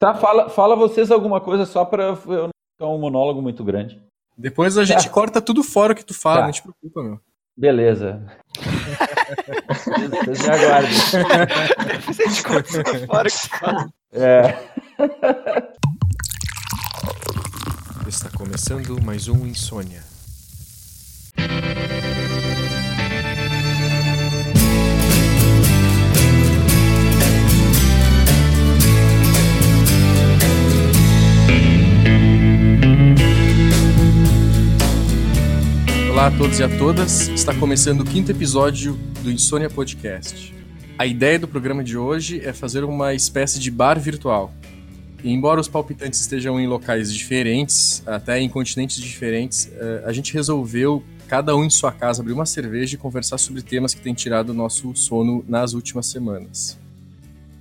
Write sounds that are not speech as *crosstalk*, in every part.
Tá, fala, fala vocês alguma coisa só para eu não ficar um monólogo muito grande. Depois a gente tá. corta tudo fora que tu fala, tá. não te preocupa, meu. Beleza. *laughs* Vocês me aguardem. Depois a gente corta tudo fora que tu fala. É. Está começando mais um Insônia. Olá a todos e a todas. Está começando o quinto episódio do Insônia Podcast. A ideia do programa de hoje é fazer uma espécie de bar virtual. E embora os palpitantes estejam em locais diferentes, até em continentes diferentes, eh, a gente resolveu, cada um em sua casa, abrir uma cerveja e conversar sobre temas que têm tirado o nosso sono nas últimas semanas.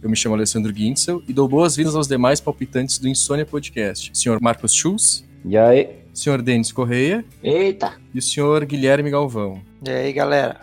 Eu me chamo Alessandro Gintzel e dou boas-vindas aos demais palpitantes do Insônia Podcast. Senhor Marcos Schulz. E aí? Senhor Denis Correia. Eita! E o senhor Guilherme Galvão. E aí, galera?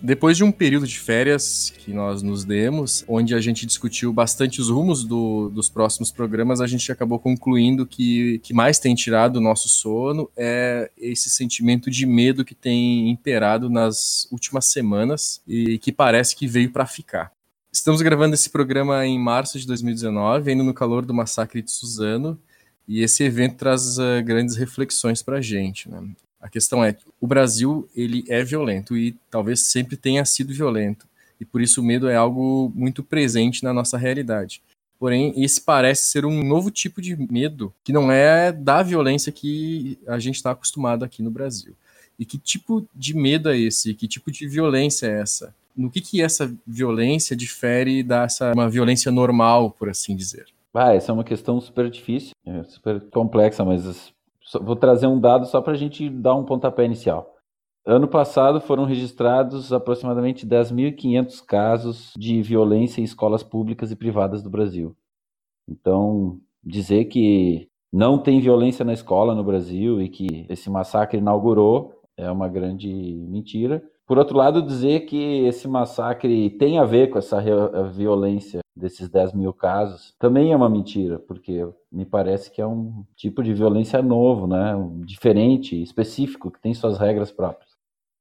Depois de um período de férias que nós nos demos, onde a gente discutiu bastante os rumos do, dos próximos programas, a gente acabou concluindo que que mais tem tirado o nosso sono é esse sentimento de medo que tem imperado nas últimas semanas e que parece que veio para ficar. Estamos gravando esse programa em março de 2019, ainda no calor do massacre de Suzano, e esse evento traz uh, grandes reflexões para a gente. Né? A questão é, o Brasil ele é violento e talvez sempre tenha sido violento. E por isso o medo é algo muito presente na nossa realidade. Porém, esse parece ser um novo tipo de medo que não é da violência que a gente está acostumado aqui no Brasil. E que tipo de medo é esse? Que tipo de violência é essa? No que, que essa violência difere dessa uma violência normal, por assim dizer? Ah, essa é uma questão super difícil, é super complexa, mas vou trazer um dado só para a gente dar um pontapé inicial. Ano passado foram registrados aproximadamente 10.500 casos de violência em escolas públicas e privadas do Brasil. Então, dizer que não tem violência na escola no Brasil e que esse massacre inaugurou é uma grande mentira. Por outro lado, dizer que esse massacre tem a ver com essa violência desses 10 mil casos também é uma mentira, porque me parece que é um tipo de violência novo, né? diferente, específico, que tem suas regras próprias.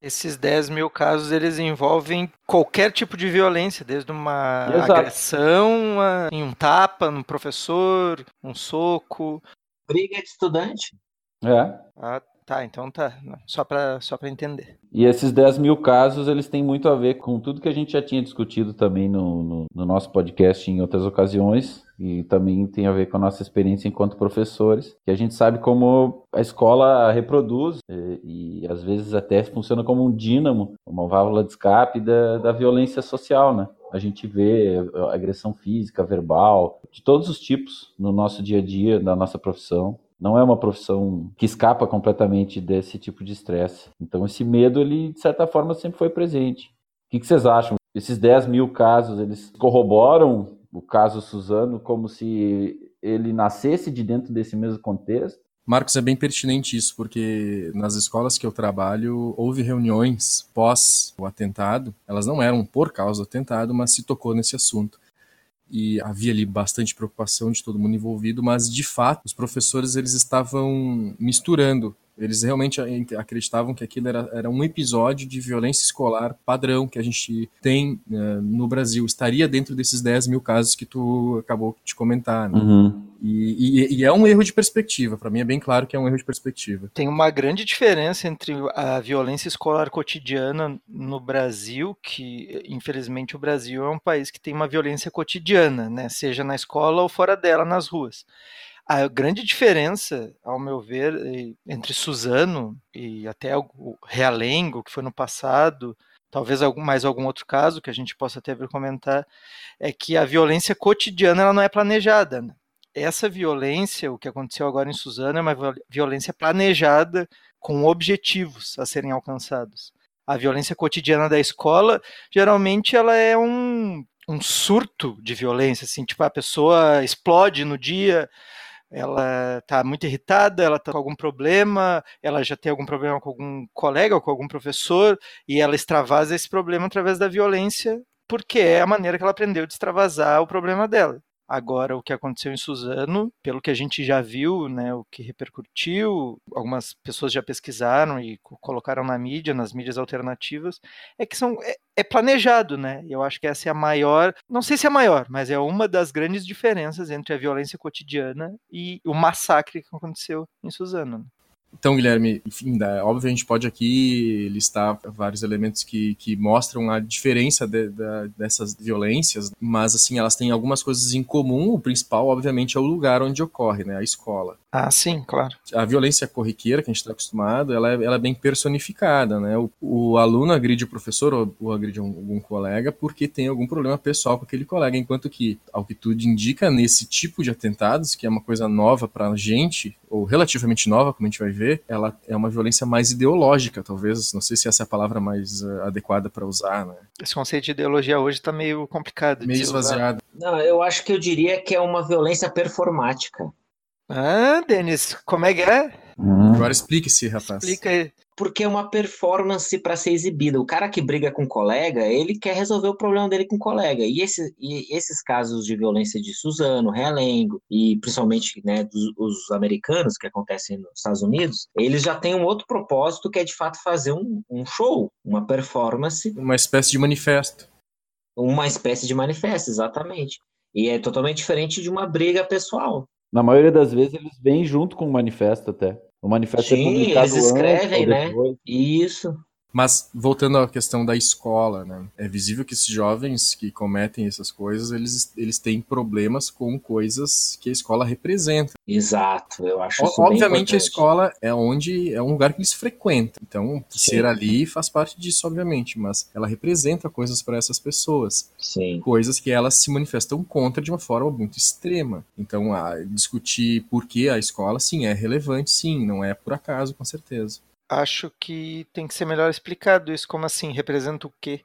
Esses 10 mil casos, eles envolvem qualquer tipo de violência, desde uma Exato. agressão, a, em um tapa no professor, um soco. Briga de estudante. É. Ah, Tá, então tá. Só para só entender. E esses 10 mil casos, eles têm muito a ver com tudo que a gente já tinha discutido também no, no, no, nosso podcast em outras ocasiões. E também tem a ver com a nossa experiência enquanto professores. Que a gente sabe como a escola reproduz e, e às vezes até funciona como um dínamo, uma válvula de escape da, da violência social, né? A gente vê agressão física, verbal, de todos os tipos no nosso dia a dia, na nossa profissão não é uma profissão que escapa completamente desse tipo de estresse. Então, esse medo, ele, de certa forma, sempre foi presente. O que, vocês acham? Esses 10 mil casos, eles corroboram o caso Suzano como se ele nascesse de dentro desse mesmo contexto? Marcos, é bem pertinente isso, porque nas escolas que eu trabalho houve reuniões pós o atentado. Elas não eram por causa do atentado, mas se tocou nesse assunto e havia ali bastante preocupação de todo mundo envolvido, mas de fato os professores eles estavam misturando eles realmente acreditavam que aquilo era, era um episódio de violência escolar padrão que a gente tem uh, no Brasil. Estaria dentro desses 10 mil casos que tu acabou de comentar. Né? Uhum. E, e, e, é um erro de perspectiva. Para mim é bem claro que é um erro de perspectiva. Tem uma grande diferença entre a violência escolar cotidiana no Brasil, que infelizmente o Brasil é um país que tem uma violência cotidiana, né? seja na escola ou fora dela, nas ruas. A grande diferença, ao meu ver, entre Suzano e até o Realengo, que foi no passado, talvez mais algum outro caso que a gente possa até vir comentar, é que a violência cotidiana ela não é planejada. Né? Essa violência, o que aconteceu agora em Suzano, é uma violência planejada com objetivos a serem alcançados. A violência cotidiana da escola, geralmente, ela é um, um surto de violência, assim, tipo, a pessoa explode no dia, ela está muito irritada, ela está com algum problema, ela já tem algum problema com algum colega ou com algum professor, e ela extravasa esse problema através da violência, porque é a maneira que ela aprendeu de extravasar o problema dela. Agora, o que aconteceu em Suzano, pelo que a gente já viu, né, o que repercutiu, algumas pessoas já pesquisaram e colocaram na mídia, nas mídias alternativas, é que são, é, é planejado, né? Eu acho que essa é a maior, não sei se é a maior, mas é uma das grandes diferenças entre a violência cotidiana e o massacre que aconteceu em Suzano. Né? Então, Guilherme, enfim, da, óbvio a gente pode aqui listar vários elementos que, que mostram a diferença de, de, dessas violências, mas assim, elas têm algumas coisas em comum. O principal, obviamente, é o lugar onde ocorre, né? A escola. Ah, sim, claro. A violência corriqueira que a gente está acostumado, ela é, ela é bem personificada, né? O, o, aluno agride o professor ou, ou agride algum colega porque tem algum problema pessoal com aquele colega, enquanto que, ao que tudo indica, nesse tipo de atentados, que é uma coisa nova para a gente, ou relativamente nova, como a gente vai ver, ela é uma violência mais ideológica, talvez, não sei se essa é a palavra mais uh, adequada para usar, né? Esse conceito de ideologia hoje está meio complicado. Meio esvaziado. Não, eu acho que eu diria que é uma violência performática. Ah, Denis, como é que é? Agora explique-se, rapaz. Explica aí. Porque é uma performance para ser exibida. O cara que briga com o colega, ele quer resolver o problema dele com o colega. E, esse, e esses casos de violência de Suzano, Realengo, e principalmente né, dos, os americanos, que acontecem nos Estados Unidos, eles já têm um outro propósito que é de fato fazer um, um show, uma performance. Uma espécie de manifesto. Uma espécie de manifesto, exatamente. E é totalmente diferente de uma briga pessoal. Na maioria das vezes eles vêm junto com o manifesto até. O manifesto Sim, é publicado eles escrevem, antes, né? Isso. Mas voltando à questão da escola, né? É visível que esses jovens que cometem essas coisas, eles, eles têm problemas com coisas que a escola representa. Exato, eu acho isso Obviamente a escola é onde é um lugar que eles frequentam. Então, Sim. ser ali faz parte disso, obviamente, mas ela representa coisas para essas pessoas. Sim. Coisas que elas se manifestam contra de uma forma muito extrema. Então, a, discutir por que a escola, sim, é relevante, sim, não é por acaso, com certeza acho que tem que ser melhor explicado isso. Como assim? Representa o quê?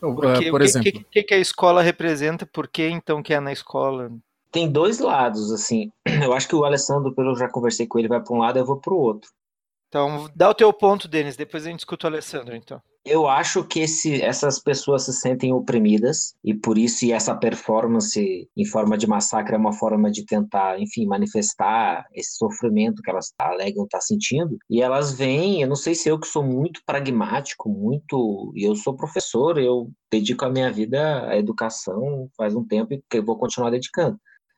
Porque, por o que, exemplo. O que, que, a escola representa? Por que então que é na escola? Tem dois lados, assim. *clears throat* Eu acho que o Alessandro, pelo eu já conversei com ele, vai para um lado, eu vou para o outro. Então, dá o teu ponto, Denis, depois a gente escuta o Alessandro, então. Eu acho que esse, essas pessoas se sentem oprimidas e por isso essa performance em forma de massacre é uma forma de tentar, enfim, manifestar esse sofrimento que elas alegam estar tá sentindo. E elas vêm, eu não sei se eu que sou muito pragmático, muito, e eu sou professor, eu dedico a minha vida à educação faz um tempo e eu vou continuar dedicando.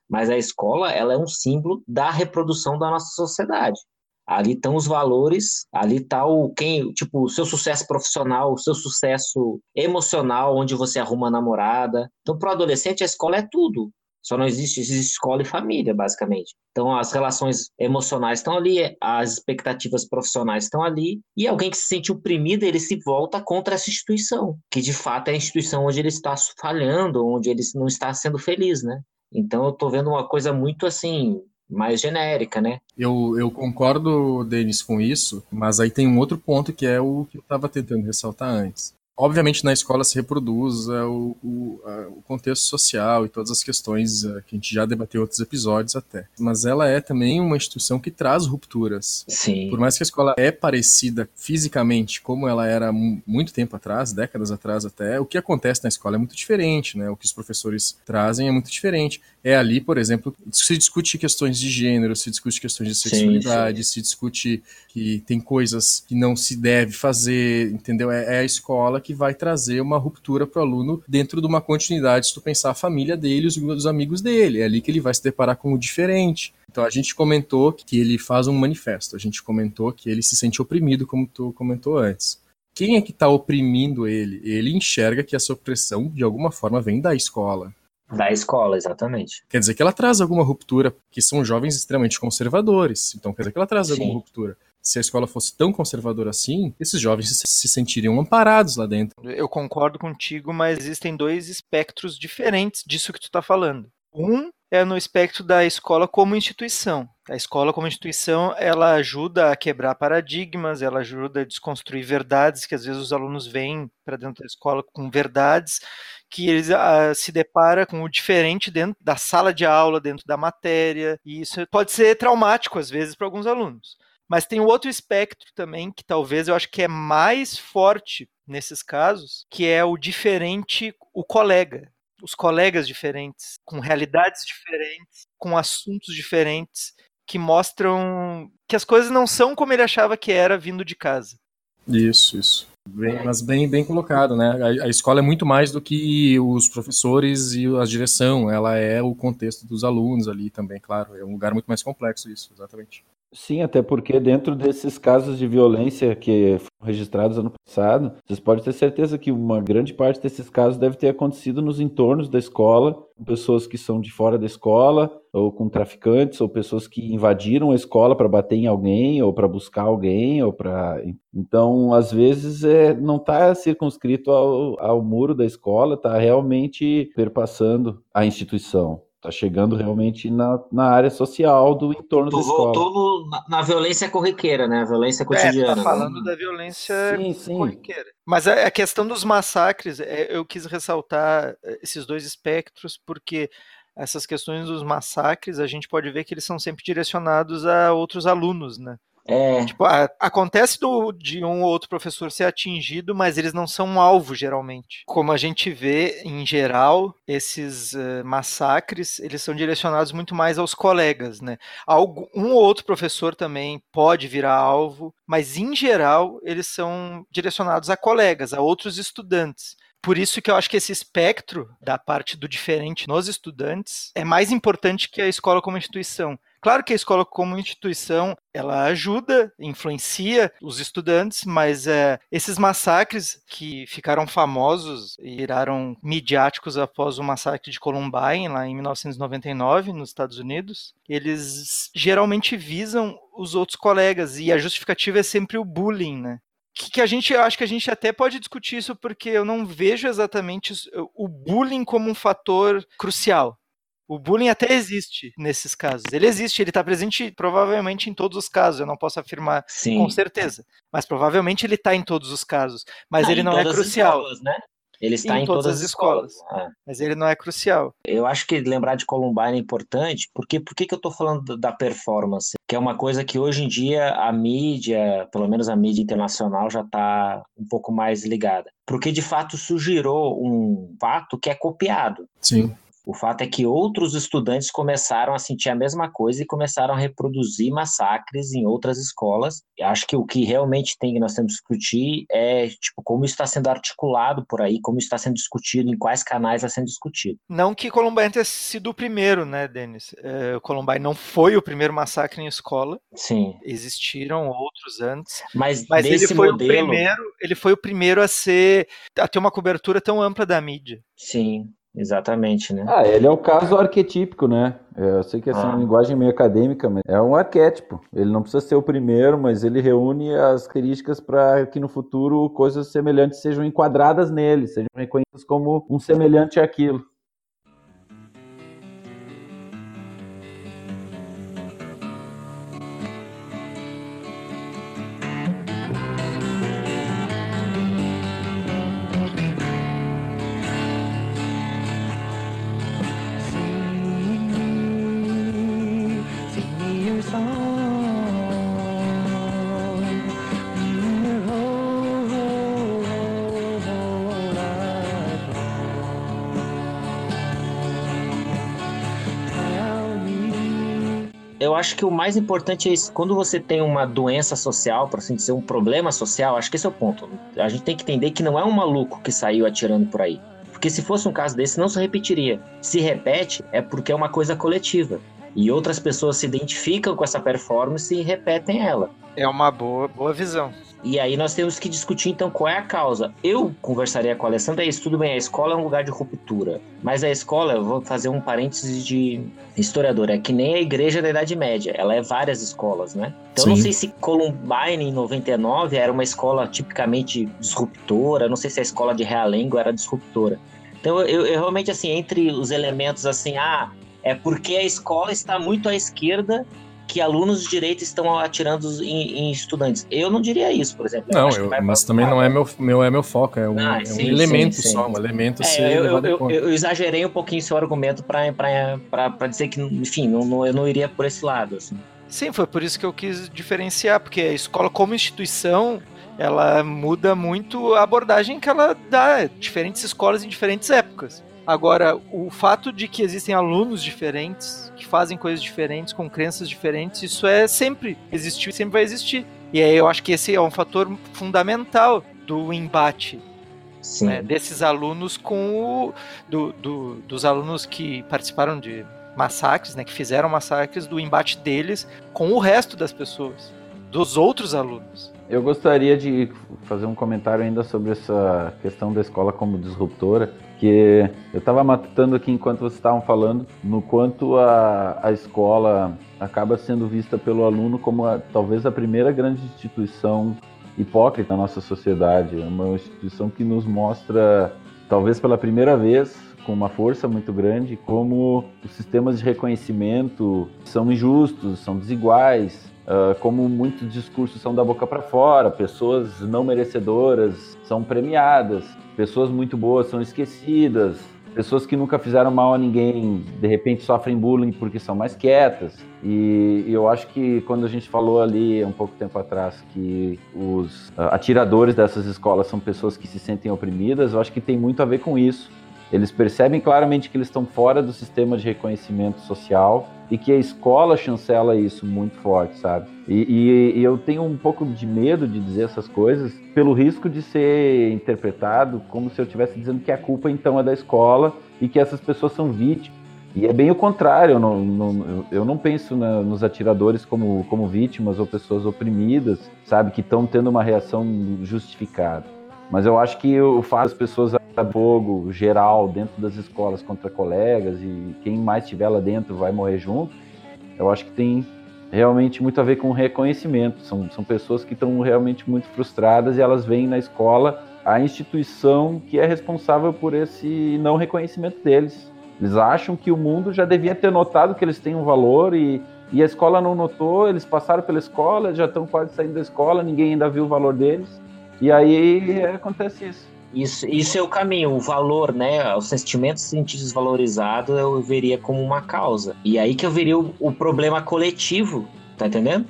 Mas a escola, ela é um símbolo da reprodução da nossa sociedade. Ali estão os valores, ali está o quem, tipo, o seu sucesso profissional, o seu sucesso emocional, onde você arruma namorada. Então, para o adolescente, a escola é tudo. Só não existe, existe escola e família, basicamente. Então, as relações emocionais estão ali, as expectativas profissionais estão ali, e alguém que se sente oprimido, ele se volta contra essa instituição, que de fato é a instituição onde ele está falhando, onde ele não está sendo feliz, né? Então, eu estou vendo uma coisa muito assim, mais genérica, né? Eu, eu concordo, Denis, com isso, mas aí tem um outro ponto que é o que eu estava tentando ressaltar antes. Obviamente, na escola se reproduz o, o, o, contexto social e todas as questões é, que a gente já debateu em outros episódios até. Mas ela é também uma instituição que traz rupturas. Sim. Por mais que a escola é parecida fisicamente como ela era muito tempo atrás, décadas atrás até, o que acontece na escola é muito diferente, né? O que os professores trazem é muito diferente. É ali, por exemplo, se discute questões de gênero, se discute questões de sexualidade, sim, sim. se discute que tem coisas que não se deve fazer, entendeu? É, é a escola que vai trazer uma ruptura para o aluno dentro de uma continuidade, se tu pensar a família dele, os, os amigos dele. É ali que ele vai se deparar com o diferente. Então a gente comentou que ele faz um manifesto, a gente comentou que ele se sente oprimido, como tu comentou antes. Quem é que está oprimindo ele? Ele enxerga que essa opressão, de alguma forma, vem da escola. Da escola, exatamente. Quer dizer que ela traz alguma ruptura, que são jovens extremamente conservadores. Então quer dizer que ela traz Sim. alguma ruptura se a escola fosse tão conservadora assim, esses jovens se sentiriam amparados lá dentro. Eu concordo contigo, mas existem dois espectros diferentes disso que tu está falando. Um é no espectro da escola como instituição. A escola como instituição, ela ajuda a quebrar paradigmas, ela ajuda a desconstruir verdades que às vezes os alunos vêm para dentro da escola com verdades que eles uh, se depara com o diferente dentro da sala de aula, dentro da matéria, e isso pode ser traumático às vezes para alguns alunos. Mas tem o outro espectro também, que talvez eu acho que é mais forte nesses casos, que é o diferente, o colega. os colegas diferentes, com realidades diferentes, com assuntos diferentes, que mostram que as coisas não são como ele achava que era vindo de casa. Isso, isso. Bem, mas bem, bem colocado, né? A, a, escola é muito mais do que os professores e a direção, ela é o contexto dos alunos ali também, claro. É um lugar muito mais complexo isso, exatamente. Sim, até porque dentro desses casos de violência que foram registrados ano passado, vocês podem ter certeza que uma grande parte desses casos deve ter acontecido nos entornos da escola, com pessoas que são de fora da escola, ou com traficantes, ou pessoas que invadiram a escola para bater em alguém, ou para buscar alguém, ou para. Então, às vezes, é, não está circunscrito ao, ao muro da escola, está realmente perpassando a instituição. Tá chegando realmente na, na área social do entorno tu da escola. Tu voltou na, na, violência corriqueira, né? A violência cotidiana. É, tá falando né? da violência sim, sim. corriqueira. Mas a, a questão dos massacres, é, eu quis ressaltar é, esses dois espectros, porque essas questões dos massacres, a gente pode ver que eles são sempre direcionados a outros alunos, né? É. Tipo, a, acontece do, de um ou outro professor ser atingido, mas eles não são um alvo, geralmente. Como a gente vê, em geral, esses uh, massacres, eles são direcionados muito mais aos colegas, né? Algo, um ou outro professor também pode virar alvo, mas, em geral, eles são direcionados a colegas, a outros estudantes. Por isso que eu acho que esse espectro da parte do diferente nos estudantes é mais importante que a escola como instituição. Claro que a escola como instituição ela ajuda, influencia os estudantes, mas é, esses massacres que ficaram famosos e viraram midiáticos após o massacre de Columbine lá em 1999 nos Estados Unidos, eles geralmente visam os outros colegas e a justificativa é sempre o bullying, né? que, que a gente acho que a gente até pode discutir isso porque eu não vejo exatamente o bullying como um fator crucial. O bullying até existe nesses casos. Ele existe, ele está presente provavelmente em todos os casos. Eu não posso afirmar Sim. com certeza, mas provavelmente ele está em todos os casos. Mas não, ele não é crucial. Escolas, né? Ele está em, em todas, todas, as escolas. escolas. É. Mas ele não é crucial. Eu acho que lembrar de Columbine é importante, porque por que eu estou falando da performance? Que é uma coisa que hoje em dia a mídia, pelo menos a mídia internacional, já está um pouco mais ligada. Porque de fato surgiu um fato que é copiado. Sim. O fato é que outros estudantes começaram a sentir a mesma coisa e começaram a reproduzir massacres em outras escolas. Eu acho que o que realmente tem que nós temos que discutir é tipo como isso está sendo articulado por aí, como isso está sendo discutido, em quais canais está sendo discutido. Não que Columbine tenha sido o primeiro, né, Denis? É, Columbine não foi o primeiro massacre em escola. Sim. Existiram outros antes. Mas, mas ele foi modelo... o primeiro. Ele foi o primeiro a ser a ter uma cobertura tão ampla da mídia. Sim. Exatamente, né? Ah, ele é o caso arquetípico, né? Eu sei que essa ah. é uma linguagem meio acadêmica, mas é um arquétipo. Ele não precisa ser o primeiro, mas ele reúne as características para que no futuro coisas semelhantes sejam enquadradas nele, sejam reconhecidas como um semelhante àquilo. Eu acho que o mais importante é isso. Quando você tem uma doença social, para assim dizer, um problema social, acho que esse é o ponto. A gente tem que entender que não é um maluco que saiu atirando por aí. Porque se fosse um caso desse, não se repetiria. Se repete, é porque é uma coisa coletiva. E outras pessoas se identificam com essa performance e repetem ela. É uma boa, boa visão. E aí nós temos que discutir então qual é a causa. Eu conversaria com a Alessandra, é isso tudo bem, a escola é um lugar de ruptura. Mas a escola, eu vou fazer um parênteses de historiador, é que nem a igreja da Idade Média, ela é várias escolas, né? Então Sim. não sei se Columbine em 99 era uma escola tipicamente disruptora, não sei se a escola de Realengo era disruptora. Então eu, eu realmente assim, entre os elementos assim, ah, é porque a escola está muito à esquerda que alunos de direito estão atirando em, em, estudantes. Eu não diria isso, por exemplo. não, eu, mas também não é meu, meu, é meu foco, é um, ah, é sim, um elemento sim, só, um elemento é, eu, eu, eu, exagerei um pouquinho seu argumento para dizer que, enfim, não, não, eu não iria por esse lado. Assim. Sim, foi por isso que eu quis diferenciar, porque a escola como instituição, ela muda muito a abordagem que ela dá, diferentes escolas em diferentes épocas. Agora, o fato de que existem alunos diferentes, que fazem coisas diferentes, com crenças diferentes, isso é sempre existiu e sempre vai existir. E aí eu acho que esse é um fator fundamental do embate né, desses alunos com o, do, do, dos alunos que participaram de massacres, né, que fizeram massacres, do embate deles com o resto das pessoas, dos outros alunos. Eu gostaria de fazer um comentário ainda sobre essa questão da escola como disruptora, que eu estava matutando aqui enquanto vocês estavam falando, no quanto a, a escola acaba sendo vista pelo aluno como a, talvez a primeira grande instituição hipócrita na nossa sociedade, é uma instituição que nos mostra, talvez pela primeira vez, com uma força muito grande, como os sistemas de reconhecimento são injustos, são desiguais, uh, como muitos discursos são da boca para fora, pessoas não merecedoras são premiadas, pessoas muito boas são esquecidas, pessoas que nunca fizeram mal a ninguém, de repente sofrem bullying porque são mais quietas. E, eu acho que quando a gente falou ali um pouco tempo atrás que os uh, atiradores dessas escolas são pessoas que se sentem oprimidas, eu acho que tem muito a ver com isso. Eles percebem claramente que eles estão fora do sistema de reconhecimento social e que a escola chancela isso muito forte, sabe? E, e, e, eu tenho um pouco de medo de dizer essas coisas pelo risco de ser interpretado como se eu estivesse dizendo que a culpa então é da escola e que essas pessoas são vítimas. E é bem o contrário, eu não, não eu não penso na, nos atiradores como, como vítimas ou pessoas oprimidas, sabe, que estão tendo uma reação justificada. Mas eu acho que o fato das pessoas fogo geral dentro das escolas contra colegas e quem mais estiver lá dentro vai morrer junto, eu acho que tem realmente muito a ver com reconhecimento. São, são pessoas que estão realmente muito frustradas e elas veem na escola a instituição que é responsável por esse não reconhecimento deles. Eles acham que o mundo já devia ter notado que eles têm um valor e, e a escola não notou, eles passaram pela escola, já estão quase saindo da escola, ninguém ainda viu o valor deles. E aí acontece isso. Isso, isso é o caminho, o valor, né? O sentimento de se sentir desvalorizado eu veria como uma causa. E aí que eu veria o, o problema coletivo, tá entendendo?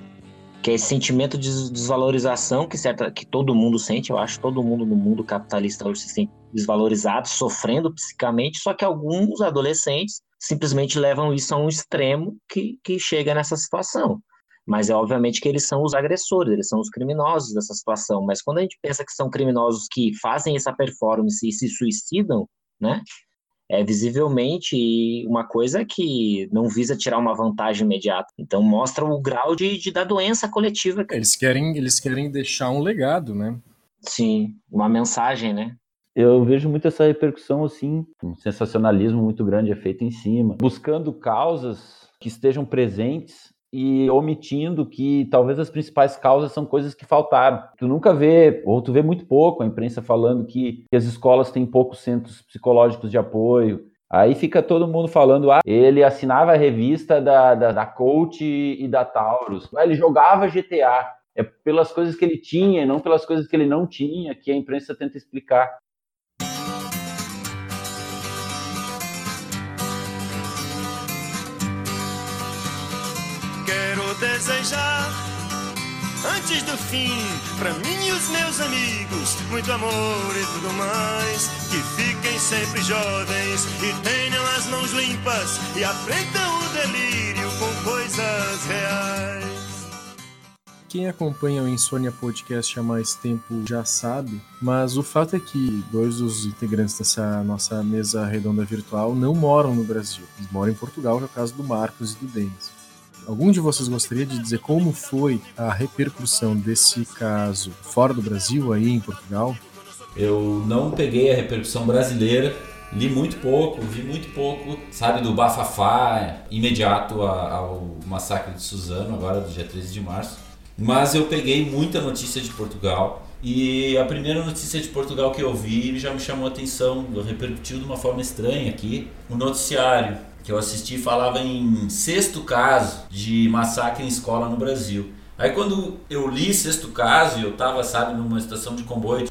Que é esse sentimento de desvalorização que, certa, que todo mundo sente, eu acho todo mundo no mundo capitalista hoje se sente desvalorizado, sofrendo psicamente, só que alguns adolescentes simplesmente levam isso a um extremo que, que chega nessa situação. Mas é obviamente que eles são os agressores, eles são os criminosos dessa situação. Mas quando a gente pensa que são criminosos que fazem essa performance e se suicidam, né? É visivelmente uma coisa que não visa tirar uma vantagem imediata. Então mostra o grau de, de da doença coletiva. Eles querem, eles querem deixar um legado, né? Sim, uma mensagem, né? Eu vejo muito essa repercussão assim, um sensacionalismo muito grande é feito em cima, buscando causas que estejam presentes e omitindo que talvez as principais causas são coisas que faltaram. Tu nunca vê, ou tu vê muito pouco a imprensa falando que, que as escolas têm poucos centros psicológicos de apoio. Aí fica todo mundo falando, ah, ele assinava a revista da, da, da Coach e da Taurus. Ah, ele jogava GTA. É pelas coisas que ele tinha, não pelas coisas que ele não tinha, que a imprensa tenta explicar. Desejar antes do fim, para mim e os meus amigos, muito amor e tudo mais. Que fiquem sempre jovens e tenham as mãos limpas e aprendam o delírio com coisas reais. Quem acompanha o Insônia Podcast há mais tempo já sabe, mas o fato é que dois dos integrantes dessa nossa mesa redonda virtual não moram no Brasil. Eles moram em Portugal, que é caso do Marcos e do Denis. Algum de vocês gostaria de dizer como foi a repercussão desse caso fora do Brasil, aí em Portugal? Eu não peguei a repercussão brasileira, li muito pouco, vi muito pouco, sabe, do bafafá imediato ao massacre de Suzano, agora do dia 13 de março. Mas eu peguei muita notícia de Portugal e a primeira notícia de Portugal que eu vi já me chamou a atenção, repercutiu de uma forma estranha aqui. O noticiário que eu assisti falava em sexto caso de massacre em escola no Brasil. Aí quando eu li sexto caso eu tava, sabe, numa estação de comboio.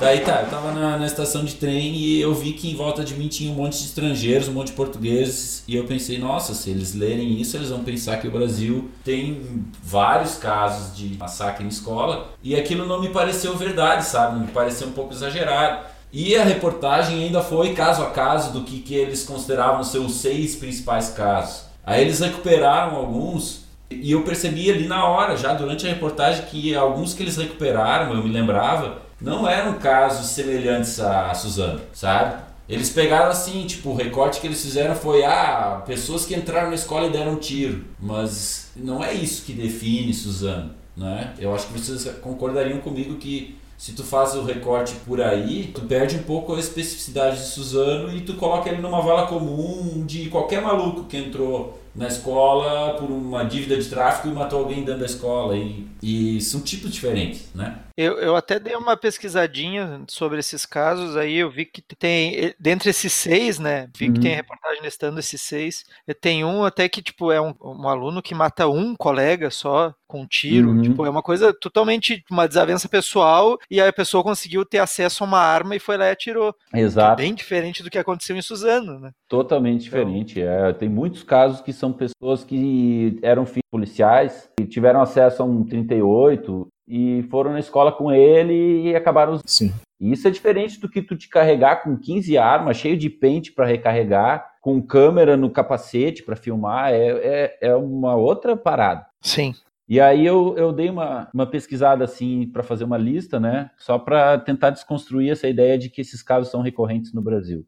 Daí tá, eu tava na, na, estação de trem e eu vi que em volta de mim tinha um monte de estrangeiros, um monte de portugueses. E eu pensei, nossa, se eles lerem isso, eles vão pensar que o Brasil tem vários casos de massacre em escola. E aquilo não me pareceu verdade, sabe? Me pareceu um pouco exagerado. E a reportagem ainda foi caso a caso do que, que eles consideravam ser os seis principais casos. Aí eles recuperaram alguns e eu percebi ali na hora, já durante a reportagem, que alguns que eles recuperaram, eu me lembrava, não eram casos semelhantes a Suzano, sabe? Eles pegaram assim, tipo, o recorte que eles fizeram foi, ah, pessoas que entraram na escola e deram um tiro. Mas não é isso que define Suzano, né? Eu acho que vocês concordariam comigo que se tu faz o recorte por aí, tu perde um pouco a especificidade de Suzano e tu coloca ele numa vala comum de qualquer maluco que entrou na escola por uma dívida de tráfico e matou alguém dentro da escola. E, e são tipos diferentes, né? Eu, eu até dei uma pesquisadinha sobre esses casos, aí eu vi que tem, dentre esses seis, né, vi uhum. que tem reportagem listando esses seis, tem um até que, tipo, é um, um aluno que mata um colega só com um tiro, uhum. tipo, é uma coisa totalmente, uma desavença pessoal, e aí a pessoa conseguiu ter acesso a uma arma e foi lá e atirou. Exato. É bem diferente do que aconteceu em Suzano, né? Totalmente então... diferente, é, tem muitos casos que são pessoas que eram filhos policiais e tiveram acesso a um 38 e foram na escola com ele e acabaram. Sim. E isso é diferente do que tu te carregar com 15 armas, cheio de pente para recarregar, com câmera no capacete para filmar, é, é, é uma outra parada. Sim. E aí eu, eu dei uma, uma pesquisada assim para fazer uma lista, né? Só para tentar desconstruir essa ideia de que esses casos são recorrentes no Brasil.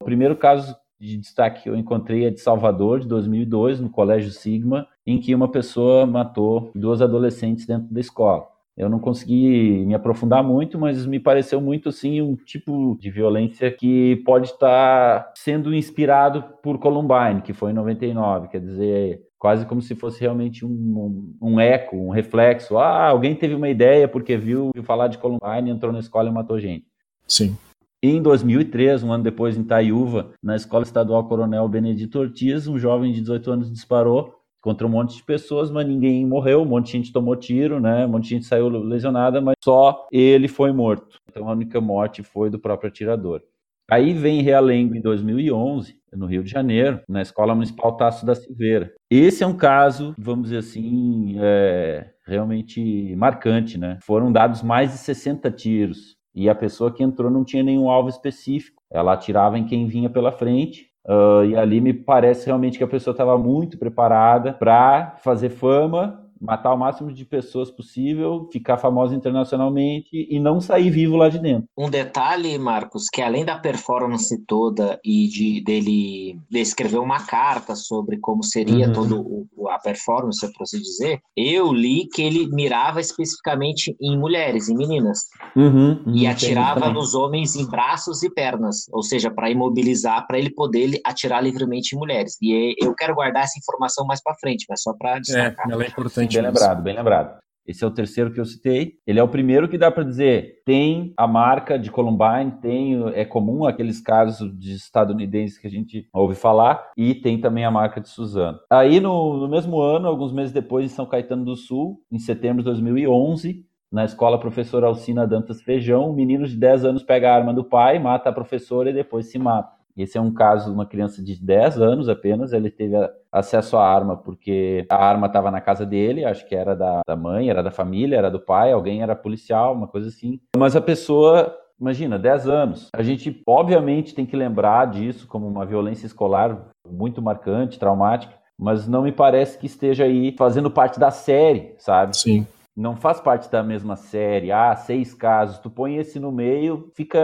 O primeiro caso de destaque que eu encontrei é de Salvador, de 2002, no Colégio Sigma, em que uma pessoa matou duas adolescentes dentro da escola. Eu não consegui me aprofundar muito, mas me pareceu muito assim um tipo de violência que pode estar sendo inspirado por Columbine, que foi em 99, quer dizer, quase como se fosse realmente um, um, eco, um reflexo. Ah, alguém teve uma ideia porque viu, viu falar de Columbine, entrou na escola e matou gente. Sim. Em 2003, um ano depois, em Taiúva, na Escola Estadual Coronel Benedito Ortiz, um jovem de 18 anos disparou contra um monte de pessoas, mas ninguém morreu, um monte de gente tomou tiro, né? Um monte de gente saiu lesionada, mas só ele foi morto. Então a única morte foi do próprio atirador. Aí vem Realengo em 2011, no Rio de Janeiro, na Escola Municipal Tasso da Silveira. Esse é um caso, vamos dizer assim, é, realmente marcante, né? Foram dados mais de 60 tiros e a pessoa que entrou não tinha nenhum alvo específico. Ela atirava em quem vinha pela frente. Uh, e ali me parece realmente que a pessoa estava muito preparada para fazer fama matar o máximo de pessoas possível, ficar famosa internacionalmente e não sair vivo lá de dentro. Um detalhe, Marcos, que além da performance toda e de dele escrever uma carta sobre como seria uhum. toda a performance, por assim dizer, eu li que ele mirava especificamente em mulheres, em meninas, uhum, e atirava nos homens em braços e pernas, ou seja, para imobilizar, para ele poder atirar livremente em mulheres. E eu quero guardar essa informação mais para frente, mas só para é, destacar. É, ela é importante Bem lembrado, bem lembrado. Esse é o terceiro que eu citei. Ele é o primeiro que dá para dizer tem a marca de Columbine, tem é comum aqueles casos de estadunidenses que a gente ouve falar e tem também a marca de Suzano. Aí no, no mesmo ano, alguns meses depois, em São Caetano do Sul, em setembro de 2011, na escola professora Alcina Dantas Feijão, um menino de 10 anos pega a arma do pai, mata a professora e depois se mata. Esse é um caso de uma criança de 10 anos apenas. Ele teve acesso à arma porque a arma estava na casa dele, acho que era da, da mãe, era da família, era do pai, alguém era policial, uma coisa assim. Mas a pessoa Imagina, 10 anos. A gente, obviamente, tem que lembrar disso como uma violência escolar muito marcante, traumática, mas não me parece que esteja aí fazendo parte da série, sabe? Sim. Não faz parte da mesma série. Ah, seis casos. Tu põe esse no meio, fica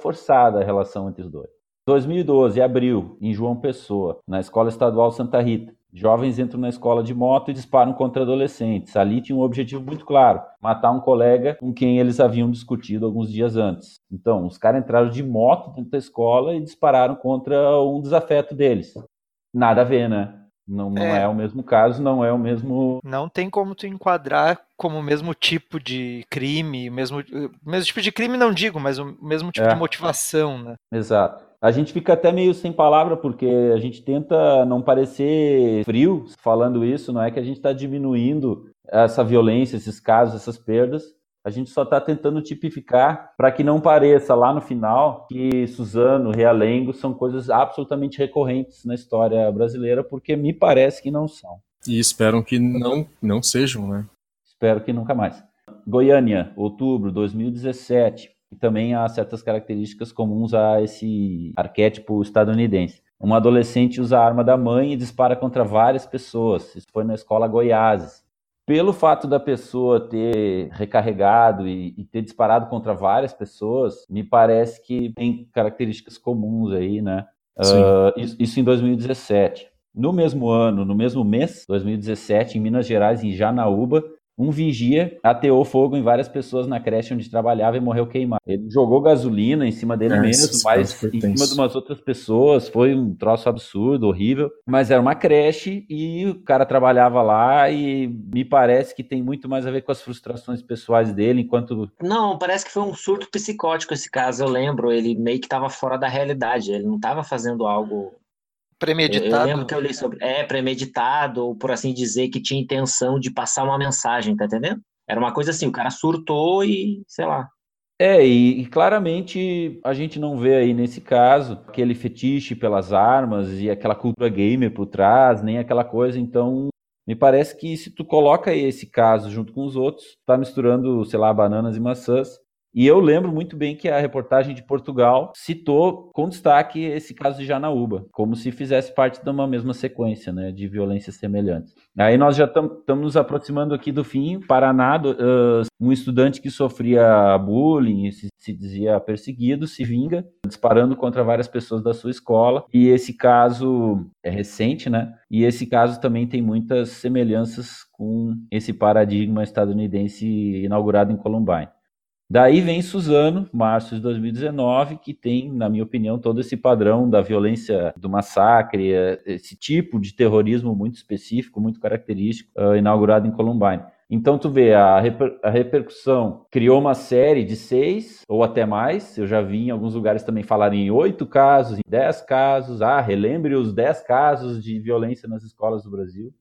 forçada a relação entre os dois. 2012, abril, em João Pessoa, na Escola Estadual Santa Rita. Jovens entram na escola de moto e disparam contra adolescentes. Ali tinha um objetivo muito claro: matar um colega com quem eles haviam discutido alguns dias antes. Então, os caras entraram de moto dentro da escola e dispararam contra um desafeto deles. Nada a ver, né? Não, não é. é. o mesmo caso, não é o mesmo. Não tem como tu enquadrar como o mesmo tipo de crime, mesmo, mesmo tipo de crime não digo, mas o mesmo tipo é. de motivação, né? Exato. A gente fica até meio sem palavra porque a gente tenta não parecer frio falando isso, não é que a gente está diminuindo essa violência, esses casos, essas perdas. A gente só está tentando tipificar para que não pareça lá no final que Suzano, Realengo são coisas absolutamente recorrentes na história brasileira, porque me parece que não são. E espero que não, não sejam, né? Espero que nunca mais. Goiânia, outubro de 2017 e também há certas características comuns a esse arquétipo estadunidense. Um adolescente usa a arma da mãe e dispara contra várias pessoas. Isso foi na escola Goiás. Pelo fato da pessoa ter recarregado e, e, ter disparado contra várias pessoas, me parece que tem características comuns aí, né? Uh, isso, isso em 2017. No mesmo ano, no mesmo mês, 2017, em Minas Gerais, em Janaúba, um vigia ateou fogo em várias pessoas na creche onde trabalhava e morreu queimado. Ele jogou gasolina em cima dele é, mesmo, mas em cima de umas outras pessoas. Foi um troço absurdo, horrível. Mas era uma creche e o cara trabalhava lá e me parece que tem muito mais a ver com as frustrações pessoais dele, enquanto. Não, parece que foi um surto psicótico esse caso, eu lembro. Ele meio que estava fora da realidade. Ele não estava fazendo algo Premeditado. Eu, lembro que eu li sobre. É, premeditado, ou por assim dizer, que tinha intenção de passar uma mensagem, tá entendendo? Era uma coisa assim, o cara surtou e, sei lá. É, e, e, claramente a gente não vê aí nesse caso aquele fetiche pelas armas e aquela cultura gamer por trás, nem aquela coisa. Então, me parece que se tu coloca esse caso junto com os outros, tá misturando, sei lá, bananas e maçãs. E eu lembro muito bem que a reportagem de Portugal citou com destaque esse caso de Janaúba, como se fizesse parte de uma mesma sequência né, de violências semelhantes. Aí nós já estamos nos aproximando aqui do fim. Paraná, uh, um estudante que sofria bullying, se, se dizia perseguido, se vinga, disparando contra várias pessoas da sua escola. E esse caso é recente, né? E esse caso também tem muitas semelhanças com esse paradigma estadunidense inaugurado em Columbine. Daí vem Suzano, março de 2019, que tem, na minha opinião, todo esse padrão da violência, do massacre, é, esse tipo de terrorismo muito específico, muito característico, uh, inaugurado em Columbine. Então tu vê, a, reper a, repercussão criou uma série de seis ou até mais. Eu já vi em alguns lugares também falarem em oito casos, em dez casos. Ah, relembre os dez casos de violência nas escolas do Brasil.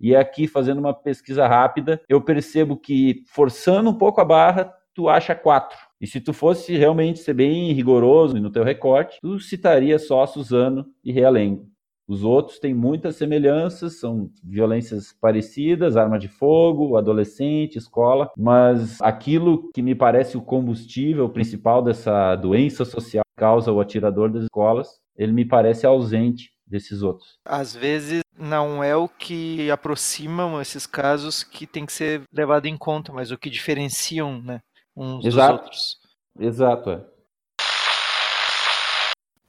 E aqui, fazendo uma pesquisa rápida, eu percebo que, forçando um pouco a barra, tu acha quatro. E se tu fosse realmente ser bem rigoroso no teu recorte, tu citaria só Suzano e Realengo. Os outros têm muitas semelhanças, são violências parecidas, arma de fogo, adolescente, escola, mas aquilo que me parece o combustível principal dessa doença social que causa o atirador das escolas, ele me parece ausente desses outros. Às vezes não é o que aproximam esses casos que tem que ser levado em conta, mas o que diferenciam, né? Uns Exato. dos outros. Exato, é.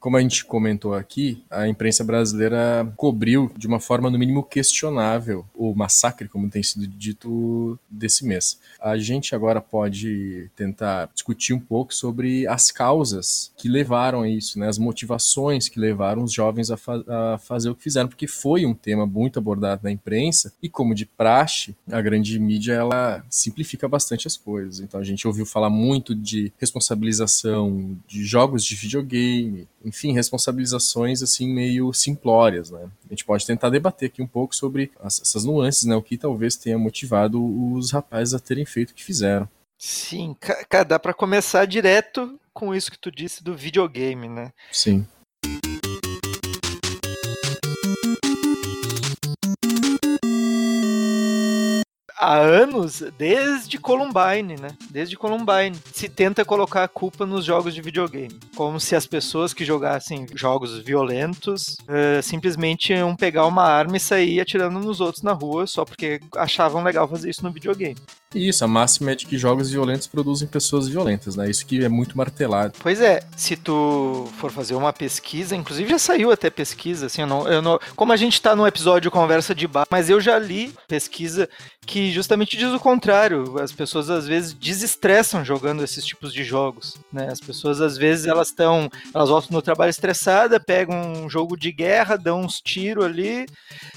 Como a gente comentou aqui, a imprensa brasileira cobriu de uma forma no mínimo questionável o massacre, como tem sido dito desse mês. A gente agora pode tentar discutir um pouco sobre as causas que levaram a isso, né? as motivações que levaram os jovens a, fa a fazer o que fizeram, porque foi um tema muito abordado na imprensa e, como de praxe, a grande mídia ela simplifica bastante as coisas. Então a gente ouviu falar muito de responsabilização de jogos de videogame, enfim, responsabilizações assim meio simplórias, né? A gente pode tentar debater aqui um pouco sobre as, essas nuances, né? O que talvez tenha motivado os rapazes a terem feito o que fizeram. Sim, cara, dá para começar direto com isso que tu disse do videogame, né? Sim. Há anos, desde Columbine, né? Desde Columbine, se tenta colocar a culpa nos jogos de videogame. Como se as pessoas que jogassem jogos violentos uh, simplesmente iam pegar uma arma e sair atirando nos outros na rua só porque achavam legal fazer isso no videogame. Isso, a máxima é de que jogos violentos produzem pessoas violentas, né? Isso que é muito martelado. Pois é, se tu for fazer uma pesquisa, inclusive já saiu até pesquisa, assim, eu não, eu não como a gente tá no episódio Conversa de Bar, mas eu já li pesquisa que justamente diz o contrário. As pessoas às vezes desestressam jogando esses tipos de jogos, né? As pessoas às vezes elas estão, elas voltam no trabalho estressada, pegam um jogo de guerra, dão uns tiros ali,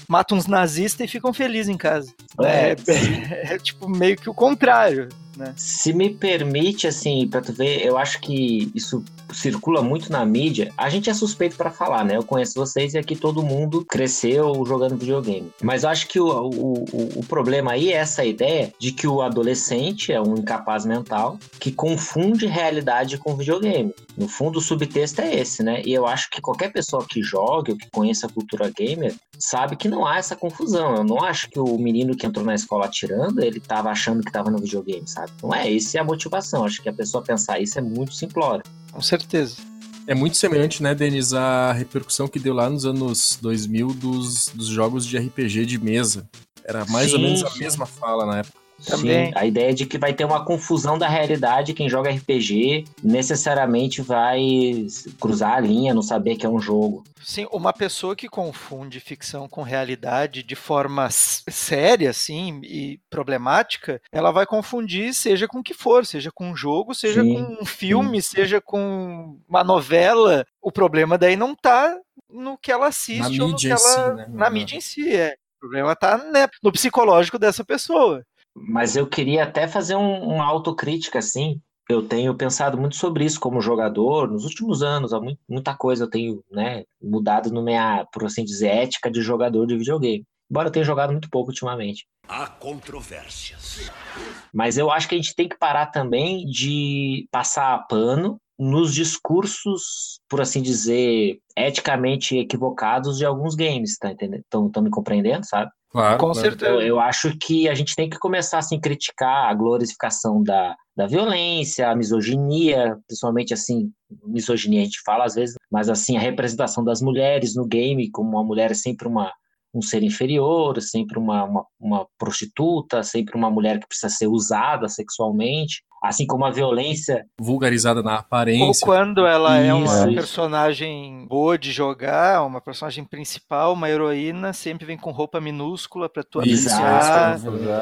matam uns nazistas e ficam felizes em casa. É, é, *laughs* é tipo meio que que o contrário, né? Se me permite, assim, para tu ver, eu acho que isso circula muito na mídia, a gente é suspeito para falar, né? Eu conheço vocês e aqui todo mundo cresceu jogando videogame. Mas eu acho que o, o, o, problema aí é essa ideia de que o adolescente é um incapaz mental que confunde realidade com videogame. No fundo, o subtexto é esse, né? E eu acho que qualquer pessoa que jogue ou que conheça a cultura gamer sabe que não há essa confusão. Eu não acho que o menino que entrou na escola atirando, ele tava achando que tava no videogame, sabe? Não é, essa é a motivação. Acho que a pessoa pensar isso é muito simplório. Com certeza. É muito semelhante, né, Denis, a repercussão que deu lá nos anos 2000 dos, dos jogos de RPG de mesa. Era mais Sim, ou menos a sim. mesma fala na época. Também. Sim, a ideia de que vai ter uma confusão da realidade, quem joga RPG necessariamente vai cruzar a linha, não saber que é um jogo. Sim, uma pessoa que confunde ficção com realidade de forma séria, assim, e problemática, ela vai confundir seja com o que for, seja com um jogo, seja Sim, com um filme, seja com uma novela. O problema daí não tá no que ela assiste Na ou no que em si, ela... né? Na Uhum. mídia em si, é. O problema tá né, no psicológico dessa pessoa. Mas eu queria até fazer um, uma autocrítica, assim. Eu tenho pensado muito sobre isso como jogador nos últimos anos. Há mu- muita coisa eu tenho né, mudado na minha, por assim dizer, ética de jogador de videogame. Embora eu tenha jogado muito pouco ultimamente. Há controvérsias. Mas eu acho que a gente tem que parar também de passar pano nos discursos, por assim dizer, eticamente equivocados de alguns games, tá entendendo? Estão me compreendendo, sabe? Claro. Com claro. certeza. Eu, eu acho que a gente tem que começar assim, a criticar a glorificação da, da violência, a misoginia, principalmente assim, misoginia a gente fala às vezes, mas assim, a representação das mulheres no game, como uma mulher é sempre uma, um ser inferior, sempre uma, uma, uma prostituta, sempre uma mulher que precisa ser usada sexualmente, assim como a violência Vulgarizada na Ou aparência. quando ela é uma Isso, isso. personagem boa de jogar, uma personagem principal, uma heroína, sempre vem com roupa minúscula pra tu Isso, apreciar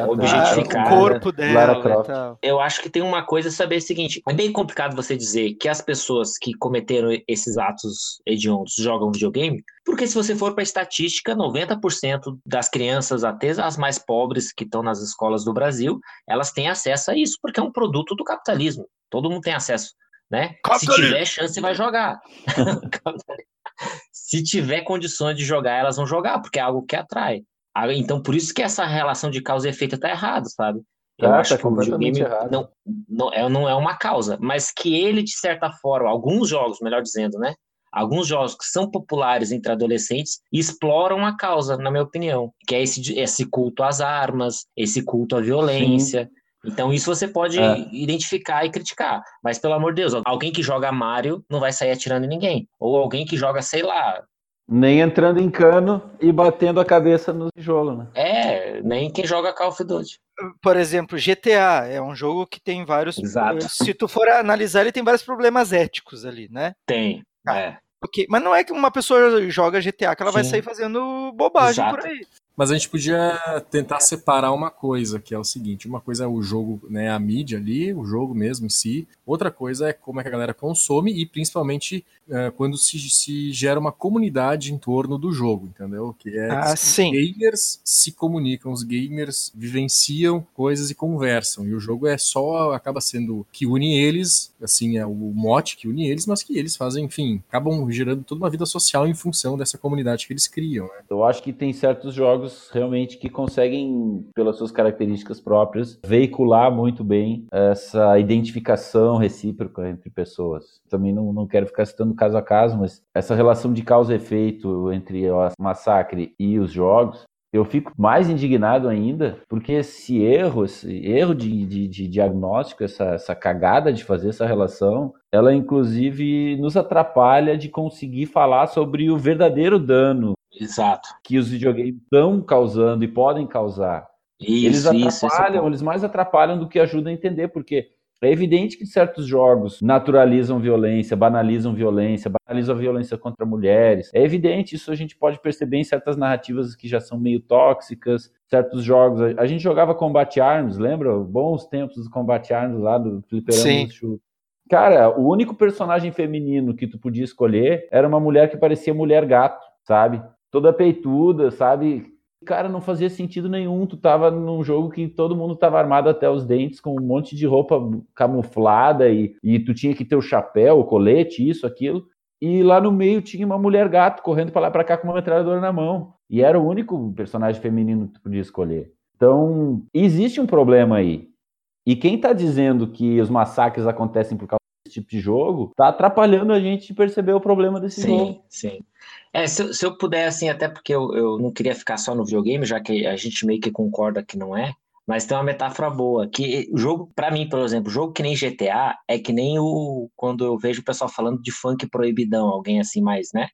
objetificar, o corpo dela e eu acho que tem uma coisa a saber é o seguinte: é bem complicado você dizer que as pessoas que cometeram esses atos hediondos jogam videogame, porque se você for para estatística, 90% das crianças, até as mais pobres que estão nas escolas do Brasil, elas têm acesso a isso, porque é um produto do capitalismo. Todo mundo tem acesso, né? Se tiver chance, vai jogar. *laughs* se tiver condições de jogar, elas vão jogar, porque é algo que atrai. Ah, Então, por isso que essa relação de causa e efeito tá errada, sabe? Eu Tá, acho tá que o completamente videogame errado. não, não, é, não é uma causa, mas que ele, de certa forma, alguns jogos, melhor dizendo, né? Alguns jogos que são populares entre adolescentes exploram a causa, na minha opinião, que é esse, esse culto às armas, esse culto à violência. Então, isso você pode É. identificar e criticar. Mas, pelo amor de Deus, alguém que joga Mario não vai sair atirando em ninguém. Ou alguém que joga, sei lá, Nem entrando em cano e batendo a cabeça no tijolo, né? é, nem quem joga Call of Duty. Por exemplo, GTA é um jogo que tem vários. Exato. Se tu for analisar, ele tem vários problemas éticos ali, né? Tem. Ah, É. Ok, Mas não é que uma pessoa joga GTA que ela vai Sim. sair fazendo bobagem Exato. por aí. Mas a gente podia tentar separar uma coisa, que é o seguinte: uma coisa é o jogo, né, a mídia ali, o jogo mesmo em si. Outra coisa é como é que a galera consome e principalmente eh, quando se, se gera uma comunidade em torno do jogo, entendeu? Que é Ah, os sim. gamers se comunicam, os gamers vivenciam coisas e conversam. E o jogo é só acaba sendo que une eles, assim é o mote que une eles, mas que eles fazem, enfim, acabam gerando toda uma vida social em função dessa comunidade que eles criam. Né? Eu acho que tem certos jogos realmente que conseguem, pelas suas características próprias, veicular muito bem essa identificação recíproca entre pessoas. Também não, não quero ficar citando caso a caso, mas essa relação de causa e efeito entre o massacre e os jogos, eu fico mais indignado ainda, porque esse erro, esse erro de, de, de diagnóstico, essa, essa cagada de fazer essa relação, ela inclusive nos atrapalha de conseguir falar sobre o verdadeiro dano Exato. que os videogames estão causando e podem causar. eles Isso, isso. o atrapalham, ponto. eles mais atrapalham do que ajudam a entender, porque é evidente que certos jogos naturalizam violência, banalizam violência, banalizam a violência contra mulheres. É evidente, isso a gente pode perceber em certas narrativas que já são meio tóxicas, certos jogos. A gente jogava Combat Arms, lembra? Bons tempos do Combat Arms lá do fliperama Sim. do. Cara, o único personagem feminino que tu podia escolher era uma mulher que parecia mulher gato, sabe? Toda peituda, sabe? Cara, não fazia sentido nenhum. Tu tava num jogo que todo mundo tava armado até os dentes, com um monte de roupa camuflada e, e tu tinha que ter o chapéu, o colete, isso, aquilo. E lá no meio tinha uma mulher gato correndo para lá para cá com uma metralhadora na mão. E era o único personagem feminino que tu podia escolher. Então, existe um problema aí. E quem tá dizendo que os massacres acontecem por causa tipo de jogo, tá atrapalhando a gente de perceber o problema desse sim, jogo. Sim, sim. É, se, se, eu puder, assim, até porque eu, eu não queria ficar só no videogame, já que a gente meio que concorda que não é, mas tem uma metáfora boa, que o jogo, para mim, por exemplo, jogo que nem GTA é que nem o quando eu vejo o pessoal falando de funk proibidão, alguém assim mais, né?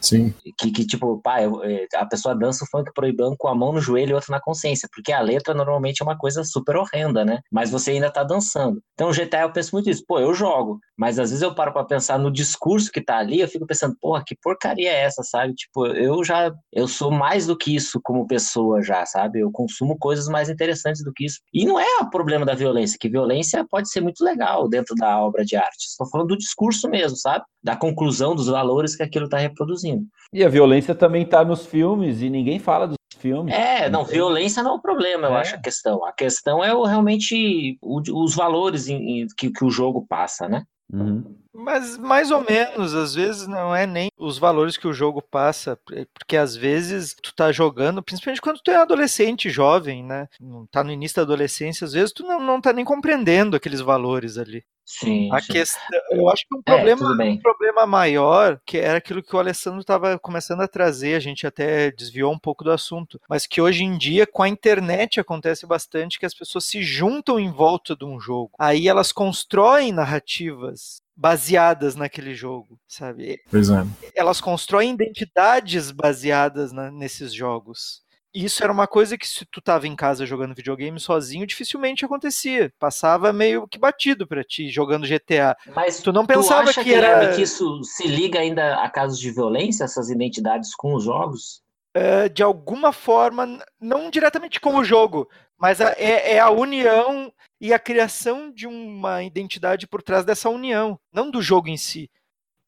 Sim. Que, que tipo, pá, é, a pessoa dança o funk proibando com a mão no joelho e outra na consciência, porque a letra normalmente é uma coisa super horrenda, né? Mas você ainda tá dançando. Então, o GTA eu penso muito isso, pô, eu jogo, mas às vezes eu paro para pensar no discurso que tá ali, eu fico pensando, porra, que porcaria é essa, sabe? Tipo, eu já, eu sou mais do que isso como pessoa já, sabe? Eu consumo coisas mais interessantes do que isso. E não é o problema da violência, que violência pode ser muito legal dentro da obra de arte. Estou falando do discurso mesmo, sabe? Da conclusão dos valores que aquilo tá reproduzindo. E a violência também está nos filmes e ninguém fala dos filmes. É, não, violência não é o problema, eu é. acho, a questão. A questão é o, realmente o, os valores em, em, que, que o jogo passa, né? Uhum. Mas mais ou menos, às vezes não é nem os valores que o jogo passa, porque às vezes tu tá jogando, principalmente quando tu é adolescente, jovem, né? Não tá no início da adolescência, às vezes tu não, não tá nem compreendendo aqueles valores ali. Sim, a sim. questão, eu acho que um é, problema, é, um problema maior, que era aquilo que o Alessandro estava começando a trazer, a gente até desviou um pouco do assunto, mas que hoje em dia com a internet acontece bastante que as pessoas se juntam em volta de um jogo. Aí elas constroem narrativas baseadas naquele jogo, sabe? Pois é. Elas constroem identidades baseadas na, nesses jogos isso era uma coisa que se tu tava em casa jogando videogame sozinho, dificilmente acontecia. Passava meio que batido para ti jogando GTA. Mas tu não pensava tu acha que, era que isso se liga ainda a casos de violência, essas identidades com os jogos? Uh, de alguma forma, não diretamente com o jogo, mas a, é, é, a união e a criação de uma identidade por trás dessa união, não do jogo em si.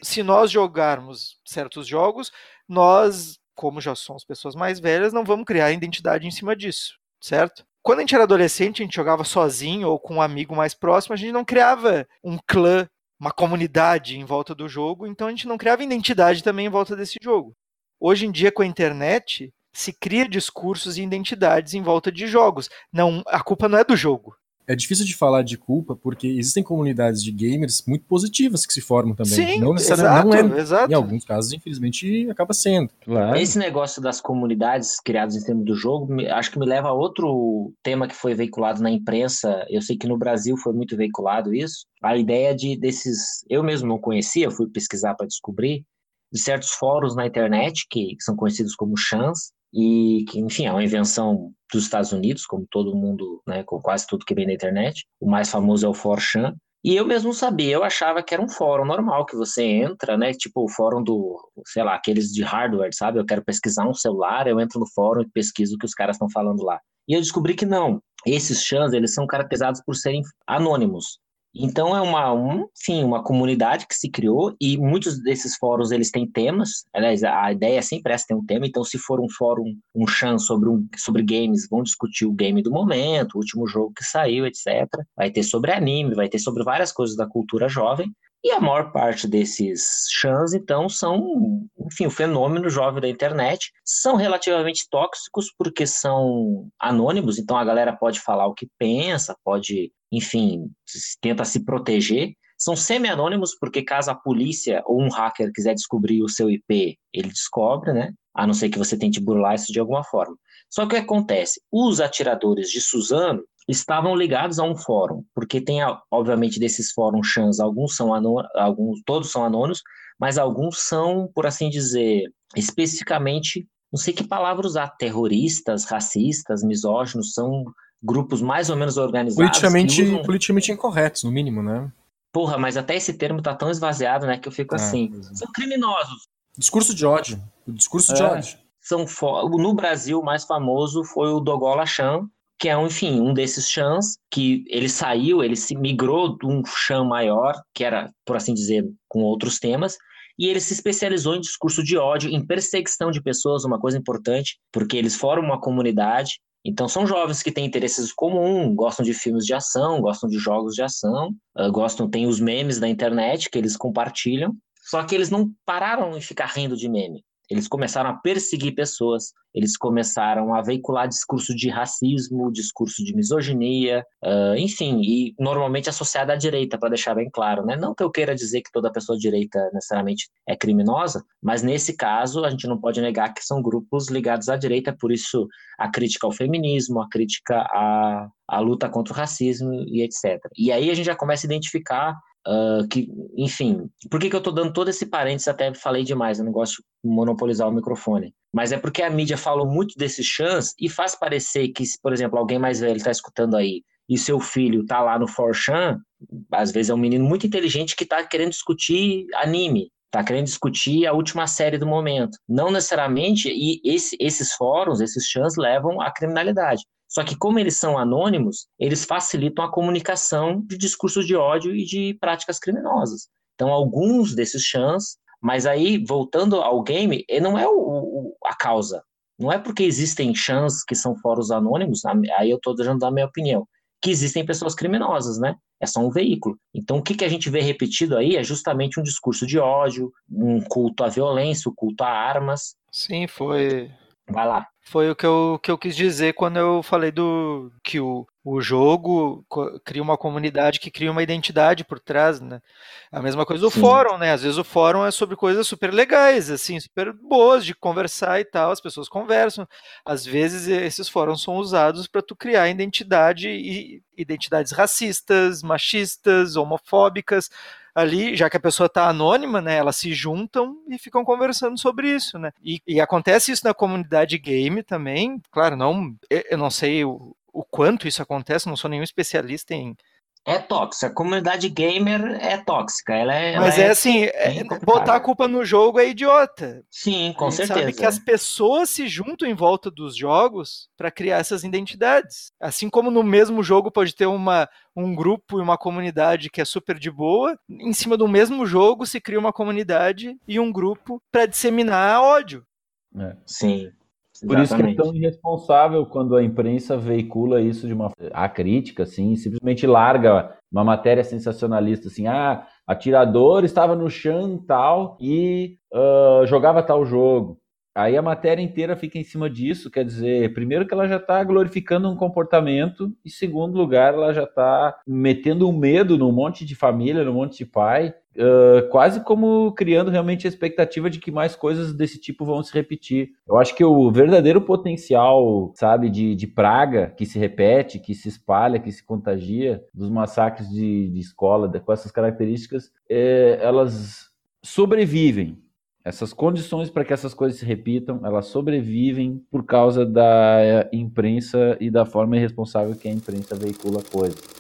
Se nós jogarmos certos jogos, nós como já somos pessoas mais velhas, não vamos criar identidade em cima disso, certo? Quando a gente era adolescente, a gente jogava sozinho ou com um amigo mais próximo, a gente não criava um clã, uma comunidade em volta do jogo, então a gente não criava identidade também em volta desse jogo. Hoje em dia, com a internet, se cria discursos e identidades em volta de jogos. Não, a culpa não é do jogo é difícil de falar de culpa porque existem comunidades de gamers muito positivas que se formam também. Sim, não necessariamente exato, não é, exato. Em alguns casos, infelizmente, acaba sendo. Claro. Esse negócio das comunidades criadas em termos do jogo, acho que me leva a outro tema que foi veiculado na imprensa. Eu sei que no Brasil foi muito veiculado isso. A ideia de desses, eu mesmo não conhecia, fui pesquisar para descobrir de certos fóruns na internet que, que são conhecidos como chans, e que, enfim, é uma invenção dos Estados Unidos, como todo mundo, né, com quase tudo que vem da internet. O mais famoso é o 4chan. E eu mesmo sabia, eu achava que era um fórum normal, que você entra, né, tipo o fórum do, sei lá, aqueles de hardware, sabe? Eu quero pesquisar um celular, eu entro no fórum e pesquiso o que os caras estão falando lá. E eu descobri que não. Esses chans, eles são caracterizados por serem anônimos. Então é uma, um, enfim, uma comunidade que se criou e muitos desses fóruns eles têm temas. Aliás, a ideia é sempre essa, tem um tema. Então, se for um fórum, um chan sobre, um, sobre games, vão discutir o game do momento, o último jogo que saiu, etc. Vai ter sobre anime, vai ter sobre várias coisas da cultura jovem. E a maior parte desses chans, então, são, enfim, o fenômeno jovem da internet. São relativamente tóxicos porque são anônimos, então a galera pode falar o que pensa, pode enfim, tenta se proteger. São semi-anônimos, porque caso a polícia ou um hacker quiser descobrir o seu IP, ele descobre, né? A não ser que você tente burlar isso de alguma forma. Só que o que acontece? Os atiradores de Suzano estavam ligados a um fórum, porque tem, obviamente, desses fóruns chans, alguns são anônimos, alguns, todos são anônimos, mas alguns são, por assim dizer, especificamente, não sei que palavra usar, terroristas, racistas, misóginos, são grupos mais ou menos organizados. Politicamente, usam... politicamente incorretos, no mínimo, né? Porra, mas até esse termo tá tão esvaziado, né, que eu fico é, assim. É. São criminosos. Discurso de ódio. O discurso é. de ódio. São fo... No Brasil, o mais famoso foi o Dogola Chan, que é, enfim, um desses chans que ele saiu, ele se migrou de um chan maior, que era, por assim dizer, com outros temas, e ele se especializou em discurso de ódio, em perseguição de pessoas, uma coisa importante, porque eles formam uma comunidade. Então são jovens que têm interesses comuns, gostam de filmes de ação, gostam de jogos de ação, uh, gostam, tem os memes da internet que eles compartilham. Só que eles não pararam em ficar rindo de meme. Eles começaram a perseguir pessoas, eles começaram a veicular discurso de racismo, discurso de misoginia, uh, enfim, e normalmente associada à direita, para deixar bem claro, né? Não que eu queira dizer que toda pessoa direita necessariamente é criminosa, mas nesse caso a gente não pode negar que são grupos ligados à direita, por isso a crítica ao feminismo, a crítica à, à luta contra o racismo e etc. E aí a gente já começa a identificar Uh, que, enfim, por que, que eu estou dando todo esse parênteses? Até falei demais, eu não gosto de monopolizar o microfone. Mas é porque a mídia fala muito desses chans e faz parecer que, por exemplo, alguém mais velho está escutando aí e seu filho está lá no Forchan, às vezes é um menino muito inteligente que está querendo discutir anime, está querendo discutir a última série do momento. Não necessariamente, e esse, esses fóruns, esses chans levam à criminalidade. Só que, como eles são anônimos, eles facilitam a comunicação de discursos de ódio e de práticas criminosas. Então, alguns desses chans, mas aí, voltando ao game, não é o, o, a causa. Não é porque existem chans que são fóruns anônimos, aí eu estou dando a minha opinião, que existem pessoas criminosas, né? É só um veículo. Então, o que, que a gente vê repetido aí é justamente um discurso de ódio, um culto à violência, um culto a armas. Sim, foi. Vai lá. Foi o que eu, que eu quis dizer quando eu falei do que o, o jogo cria uma comunidade que cria uma identidade por trás, né? A mesma coisa do Sim. fórum, né? Às vezes o fórum é sobre coisas super legais, assim, super boas de conversar e tal, as pessoas conversam. Às vezes esses fóruns são usados para tu criar identidade e identidades racistas, machistas, homofóbicas, ali, já que a pessoa está anônima, né, elas se juntam e ficam conversando sobre isso, né? E, e, acontece isso na comunidade game também, claro, não, eu não sei o, o quanto isso acontece, não sou nenhum especialista em é tóxica. A comunidade gamer é tóxica. Ela é, Mas ela é, assim, é, botar a culpa no jogo é idiota. Sim, com certeza. Sabe que as pessoas se juntam em volta dos jogos para criar essas identidades. Assim como no mesmo jogo pode ter uma, um grupo e uma comunidade que é super de boa, em cima do mesmo jogo se cria uma comunidade e um grupo para disseminar ódio. É. Sim. Por isso que é tão irresponsável quando a imprensa veicula isso de uma a crítica, assim, simplesmente larga uma matéria sensacionalista, assim, ah, atirador estava no chão tal e uh, jogava tal jogo. Aí a matéria inteira fica em cima disso, quer dizer, primeiro que ela já está glorificando um comportamento, e segundo lugar, ela já está metendo um medo num monte de família, num monte de pai, uh, quase como criando realmente a expectativa de que mais coisas desse tipo vão se repetir. Eu acho que o verdadeiro potencial, sabe, de, de praga que se repete, que se espalha, que se contagia dos massacres de, de escola com essas características, é, elas sobrevivem essas condições para que essas coisas se repitam, elas sobrevivem por causa da imprensa e da forma irresponsável que a imprensa veicula coisas.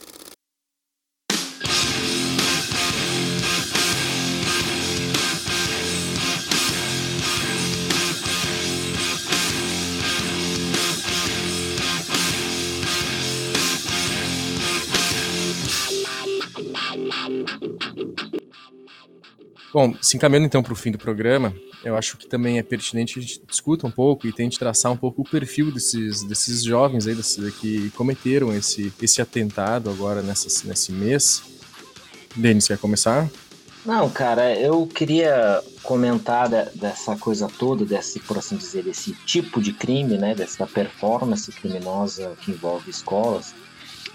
Bom, se encaminhando então para o fim do programa, eu acho que também é pertinente que a gente discuta um pouco e tente traçar um pouco o perfil desses, desses jovens aí desses, que cometeram esse, esse atentado agora nessa, nesse mês. Denis, quer começar? Não, cara, eu queria comentar dessa coisa toda, desse, por assim dizer, desse tipo de crime, né, dessa performance criminosa que envolve escolas,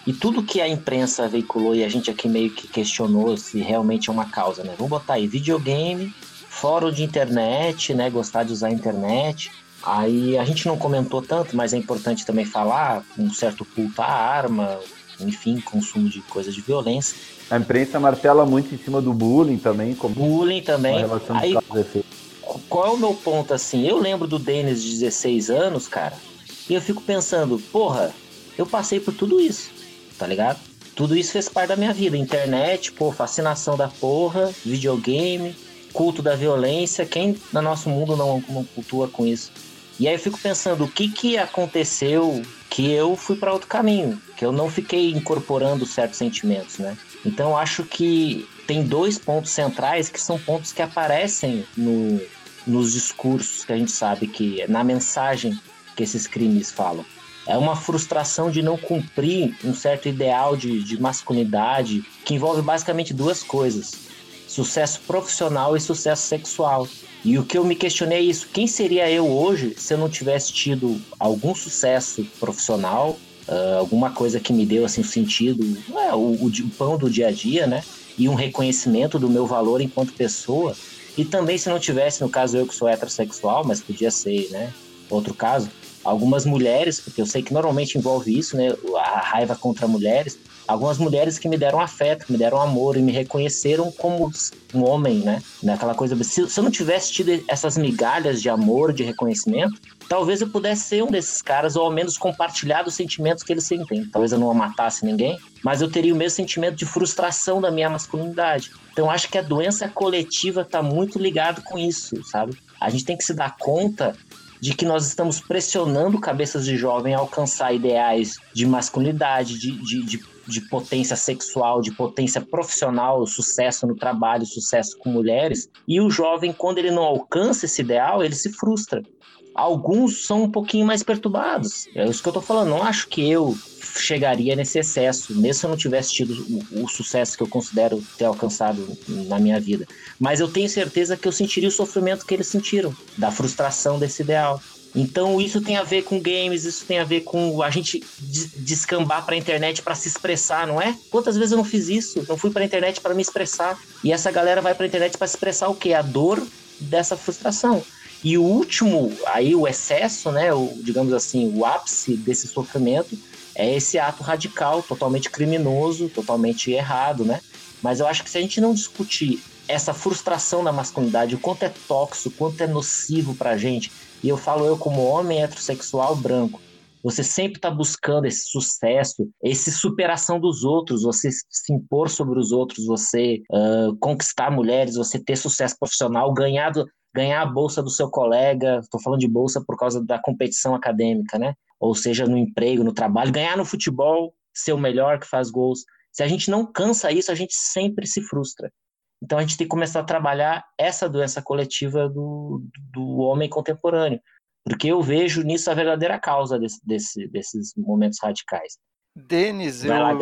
e tudo que a imprensa veiculou e a gente aqui meio que questionou se realmente é uma causa, né? Vamos botar aí videogame, fórum de internet, né? Gostar de usar a internet. Aí a gente não comentou tanto, mas é importante também falar um certo culto à arma, enfim, consumo de coisas de violência. A imprensa martela muito em cima do bullying também. Como bullying também. Aí, qual é o meu ponto assim? Eu lembro do Denis de 16 anos, cara, e eu fico pensando, porra, eu passei por tudo isso tá ligado? Tudo isso fez parte da minha vida. Internet, pô, fascinação da porra, videogame, culto da violência. Quem no nosso mundo não, não cultua com isso? E aí eu fico pensando, o que que aconteceu que eu fui para outro caminho? Que eu não fiquei incorporando certos sentimentos, né? Então acho que tem dois pontos centrais que são pontos que aparecem no, nos discursos que a gente sabe que na mensagem que esses crimes falam. É uma frustração de não cumprir um certo ideal de, de masculinidade que envolve basicamente duas coisas: sucesso profissional e sucesso sexual. E o que eu me questionei é isso: quem seria eu hoje se eu não tivesse tido algum sucesso profissional, uh, alguma coisa que me deu assim um sentido, é, o, o, o pão do dia a dia, né? E um reconhecimento do meu valor enquanto pessoa. E também se não tivesse, no caso eu que sou heterossexual, mas podia ser, né? Outro caso, algumas mulheres, porque eu sei que normalmente envolve isso, né? A raiva contra mulheres. Algumas mulheres que me deram afeto, me deram amor e me reconheceram como um homem, né? Naquela coisa. Se, se eu não tivesse tido essas migalhas de amor, de reconhecimento, talvez eu pudesse ser um desses caras, ou ao menos compartilhar os sentimentos que eles sentem. Talvez eu não matasse ninguém, mas eu teria o mesmo sentimento de frustração da minha masculinidade. Então acho que a doença coletiva está muito ligado com isso, sabe? A gente tem que se dar conta de que nós estamos pressionando cabeças de jovem a alcançar ideais de masculinidade, de, de, de, de potência sexual, de potência profissional, sucesso no trabalho, sucesso com mulheres. E o jovem, quando ele não alcança esse ideal, ele se frustra. Alguns são um pouquinho mais perturbados. É isso que eu tô falando. Não acho que eu chegaria nesse excesso, mesmo se eu não tivesse tido o, o, sucesso que eu considero ter alcançado na minha vida. Mas eu tenho certeza que eu sentiria o sofrimento que eles sentiram, da frustração desse ideal. Então isso tem a ver com games, isso tem a ver com a gente descambar para a internet para se expressar, não é? Quantas vezes eu não fiz isso? Eu fui para a internet para me expressar. E essa galera vai para a internet para expressar o quê? A dor dessa frustração. E o último, aí o excesso, né, o, digamos assim, o ápice desse sofrimento é esse ato radical, totalmente criminoso, totalmente errado, né? Mas eu acho que se a gente não discutir essa frustração da masculinidade, o quanto é tóxico, o quanto é nocivo pra gente, e eu falo eu como homem heterossexual branco, você sempre está buscando esse sucesso, essa superação dos outros, você se impor sobre os outros, você uh, conquistar mulheres, você ter sucesso profissional, ganhar, do, ganhar a bolsa do seu colega. Estou falando de bolsa por causa da competição acadêmica, né? ou seja no emprego, no trabalho, ganhar no futebol, ser o melhor que faz gols. Se a gente não cansa isso, a gente sempre se frustra. Então a gente tem que começar a trabalhar essa doença coletiva do, do homem contemporâneo, porque eu vejo nisso a verdadeira causa desse, desse, desses momentos radicais. Denis, eu, lá,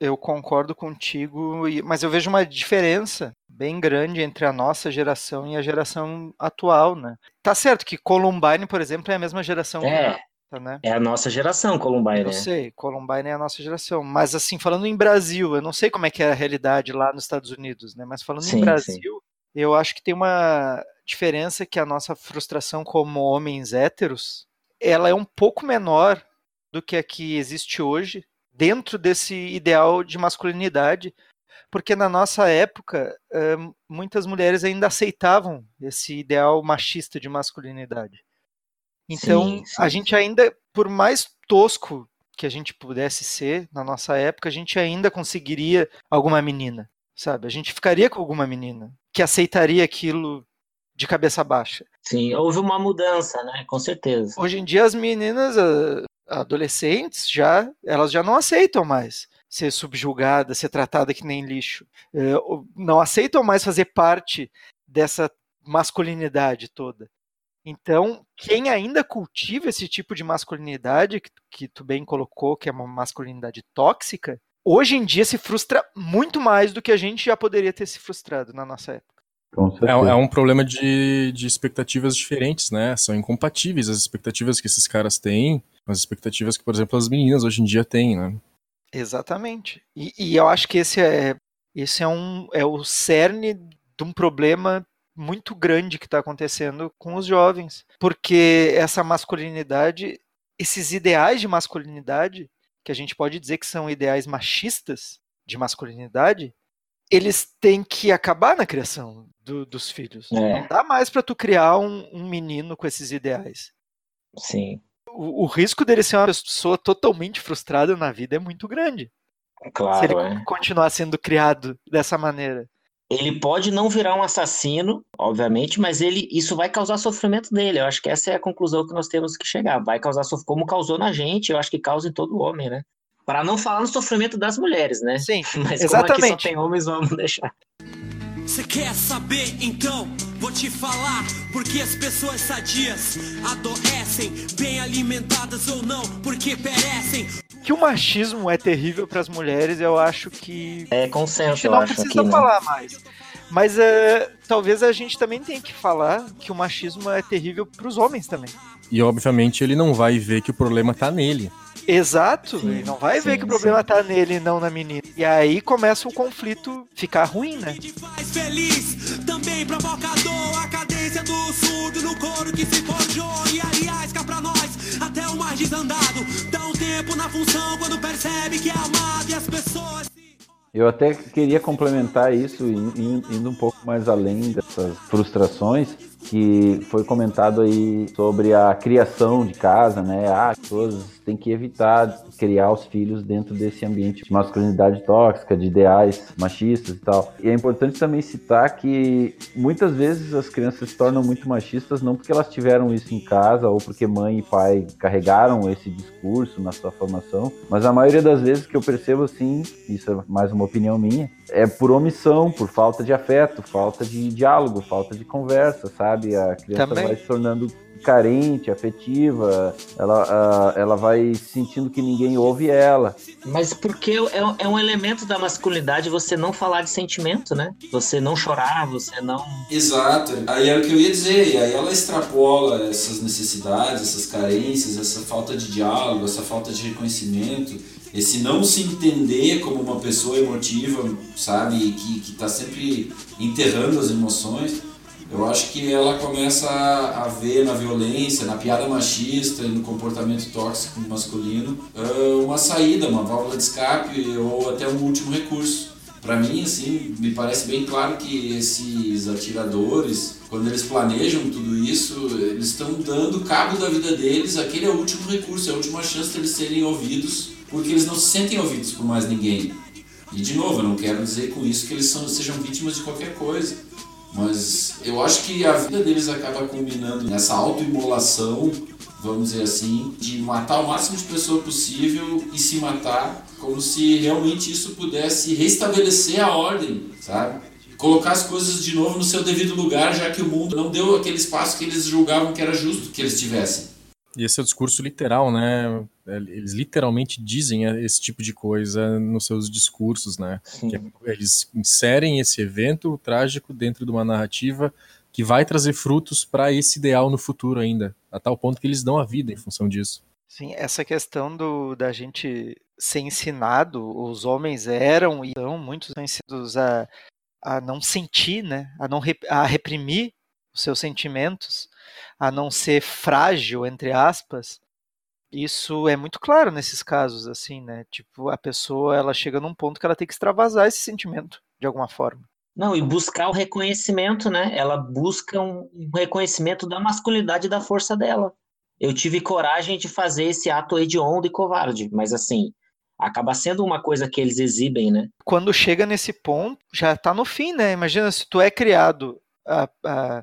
eu concordo contigo, mas eu vejo uma diferença bem grande entre a nossa geração e a geração atual, né? Tá certo que Columbine, por exemplo, é a mesma geração é né? É a nossa geração, Columbine. Eu né? sei, Columbine é a nossa geração. Mas assim, falando em Brasil, eu não sei como é que é a realidade lá nos Estados Unidos, né? Mas falando sim, em Brasil, sim. eu acho que tem uma diferença que a nossa frustração como homens héteros, ela é um pouco menor do que a que existe hoje, dentro desse ideal de masculinidade, porque na nossa época muitas mulheres ainda aceitavam esse ideal machista de masculinidade. Então, sim, sim. a gente ainda, por mais tosco que a gente pudesse ser na nossa época, a gente ainda conseguiria alguma menina, sabe? A gente ficaria com alguma menina que aceitaria aquilo de cabeça baixa. Sim, houve uma mudança, né? Com certeza. Hoje em dia as meninas adolescentes já, elas já não aceitam mais ser subjugada, ser tratada que nem lixo. É, não aceitam mais fazer parte dessa masculinidade toda. Então, quem ainda cultiva esse tipo de masculinidade, que, que tu bem colocou, que é uma masculinidade tóxica, hoje em dia se frustra muito mais do que a gente já poderia ter se frustrado na nossa época. É, é, um problema de, de expectativas diferentes, né? São incompatíveis as expectativas que esses caras têm com as expectativas que, por exemplo, as meninas hoje em dia têm, né? Exatamente. E, e eu acho que esse é, esse é, um, é o cerne de um problema muito grande que está acontecendo com os jovens, porque essa masculinidade, esses ideais de masculinidade, que a gente pode dizer que são ideais machistas de masculinidade, eles têm que acabar na criação do, dos filhos. É. Não dá mais para tu criar um, um, menino com esses ideais. Sim. O, o, risco dele ser uma pessoa totalmente frustrada na vida é muito grande. Claro, se ele é. continuar sendo criado dessa maneira. Ele pode não virar um assassino, obviamente, mas ele isso vai causar sofrimento dele. Eu acho que essa é a conclusão que nós temos que chegar. Vai causar sofrimento, como causou na gente, eu acho que causa em todo homem, né? Para não falar no sofrimento das mulheres, né? Sim, *laughs* Mas exatamente. como aqui só tem homens, vamos deixar. Você quer saber? Então vou te falar porque as pessoas sadias adoecem, bem alimentadas ou não, porque perecem. Que o machismo é terrível para as mulheres, eu acho que É a consenso, gente eu não acho precisa aqui, né? falar mais. Mas é, talvez a gente também tenha que falar que o machismo é terrível para os homens também. E obviamente ele não vai ver que o problema tá nele. Exato, Sim, ele não vai ver sim, que o problema sim. tá nele e não na menina. E aí começa o conflito ficar ruim, né? Te faz feliz, também provocador. A cadência do surdo no couro que se forjou. E aliás, cá pra nós, até o mais desandado. Dá um tempo na função quando percebe que é amado e as pessoas. se- Eu até queria complementar isso, in- in- indo um pouco mais além dessas frustrações, que foi comentado aí sobre a criação de casa, né? Ah, pessoas têm que evitar criar os filhos dentro desse ambiente de masculinidade tóxica, de ideais machistas e tal. E é importante também citar que muitas vezes as crianças se tornam muito machistas não porque elas tiveram isso em casa ou porque mãe e pai carregaram esse discurso na sua formação, mas a maioria das vezes que eu percebo assim, isso é mais uma opinião minha, é por omissão, por falta de afeto, falta de diálogo, falta de conversa, sabe? A criança Também. vai se tornando carente, afetiva, ela, ela vai sentindo que ninguém ouve ela. Mas porque é, é um elemento da masculinidade você não falar de sentimento, né? Você não chorar, você não. Exato, aí é o que eu ia dizer, e aí ela extrapola essas necessidades, essas carências, essa falta de diálogo, essa falta de reconhecimento, esse não se entender como uma pessoa emotiva, sabe, que, que tá sempre enterrando as emoções. Eu acho que ela começa a, ver na violência, na piada machista e no comportamento tóxico masculino ah, uma saída, uma válvula de escape ou até um último recurso. Para mim, assim, me parece bem claro que esses atiradores, quando eles planejam tudo isso, eles estão dando cabo da vida deles, aquele é o último recurso, é a última chance deles serem ouvidos, porque eles não se sentem ouvidos por mais ninguém. E de novo, eu não quero dizer com isso que eles são, sejam vítimas de qualquer coisa, mas eu acho que a vida deles acaba culminando nessa autoimolação, vamos dizer assim, de matar o máximo de pessoa possível e se matar, como se realmente isso pudesse restabelecer a ordem, sabe? Colocar as coisas de novo no seu devido lugar, já que o mundo não deu aquele espaço que eles julgavam que era justo que eles tivessem. E esse é o discurso literal, né? Eles literalmente dizem esse tipo de coisa nos seus discursos, né? É- eles inserem esse evento trágico dentro de uma narrativa que vai trazer frutos para esse ideal no futuro ainda, a tal ponto que eles dão a vida em função disso. Sim, essa questão do, da gente ser ensinado, os homens eram e são muitos ensinados a, a não sentir, né? A não a reprimir os seus sentimentos, a não ser frágil, entre aspas. Isso é muito claro nesses casos, assim, né? Tipo, a pessoa ela chega num ponto que ela tem que extravasar esse sentimento de alguma forma. Não, e buscar o reconhecimento, né? Ela busca um reconhecimento da masculinidade e da força dela. Eu tive coragem de fazer esse ato hediondo e covarde, mas assim, acaba sendo uma coisa que eles exibem, né? Quando chega nesse ponto, já tá no fim, né? Imagina se tu é criado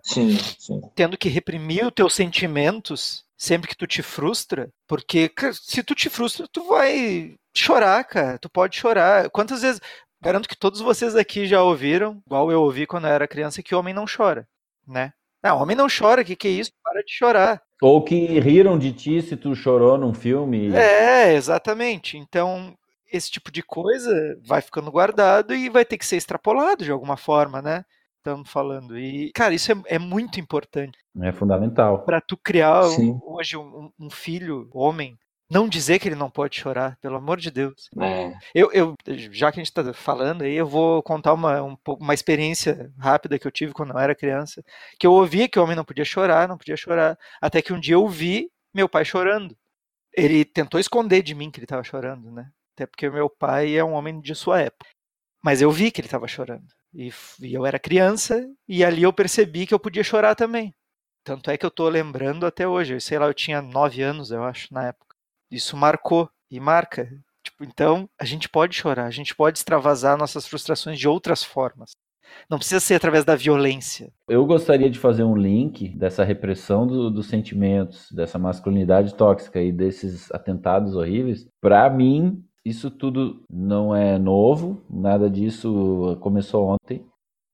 Sim, sim. tendo que reprimir os teus sentimentos sempre que tu te frustra, porque se tu te frustra, tu vai chorar, cara. Tu pode chorar. Quantas vezes. Garanto que todos vocês aqui já ouviram, igual eu ouvi quando eu era criança, que homem não chora, né? Não, homem não chora, o que, que é isso? Para de chorar. Ou que riram de ti se tu chorou num filme. É, exatamente. Então, esse tipo de coisa vai ficando guardado e vai ter que ser extrapolado de alguma forma, né? Estamos falando. E, cara, isso é, é muito importante. É fundamental. Para tu criar um- hoje um, um filho, homem, não dizer que ele não pode chorar, pelo amor de Deus. É. Eu, eu já que a gente está falando aí, eu vou contar uma, um uma experiência rápida que eu tive quando eu era criança, que eu ouvia que o homem não podia chorar, não podia chorar, até que um dia eu vi meu pai chorando. Ele tentou esconder de mim que ele estava chorando, né? Até porque meu pai é um homem de sua época. Mas eu vi que ele estava chorando. E, e eu era criança, e ali eu percebi que eu podia chorar também. Tanto é que eu tô lembrando até hoje. Eu sei lá, eu tinha nove anos, eu acho, na época. Isso marcou e marca. Tipo, então, a gente pode chorar, a gente pode extravasar nossas frustrações de outras formas. Não precisa ser através da violência. Eu gostaria de fazer um link dessa repressão do- dos sentimentos, dessa masculinidade tóxica e desses atentados horríveis, para mim Isso tudo não é novo, nada disso começou ontem.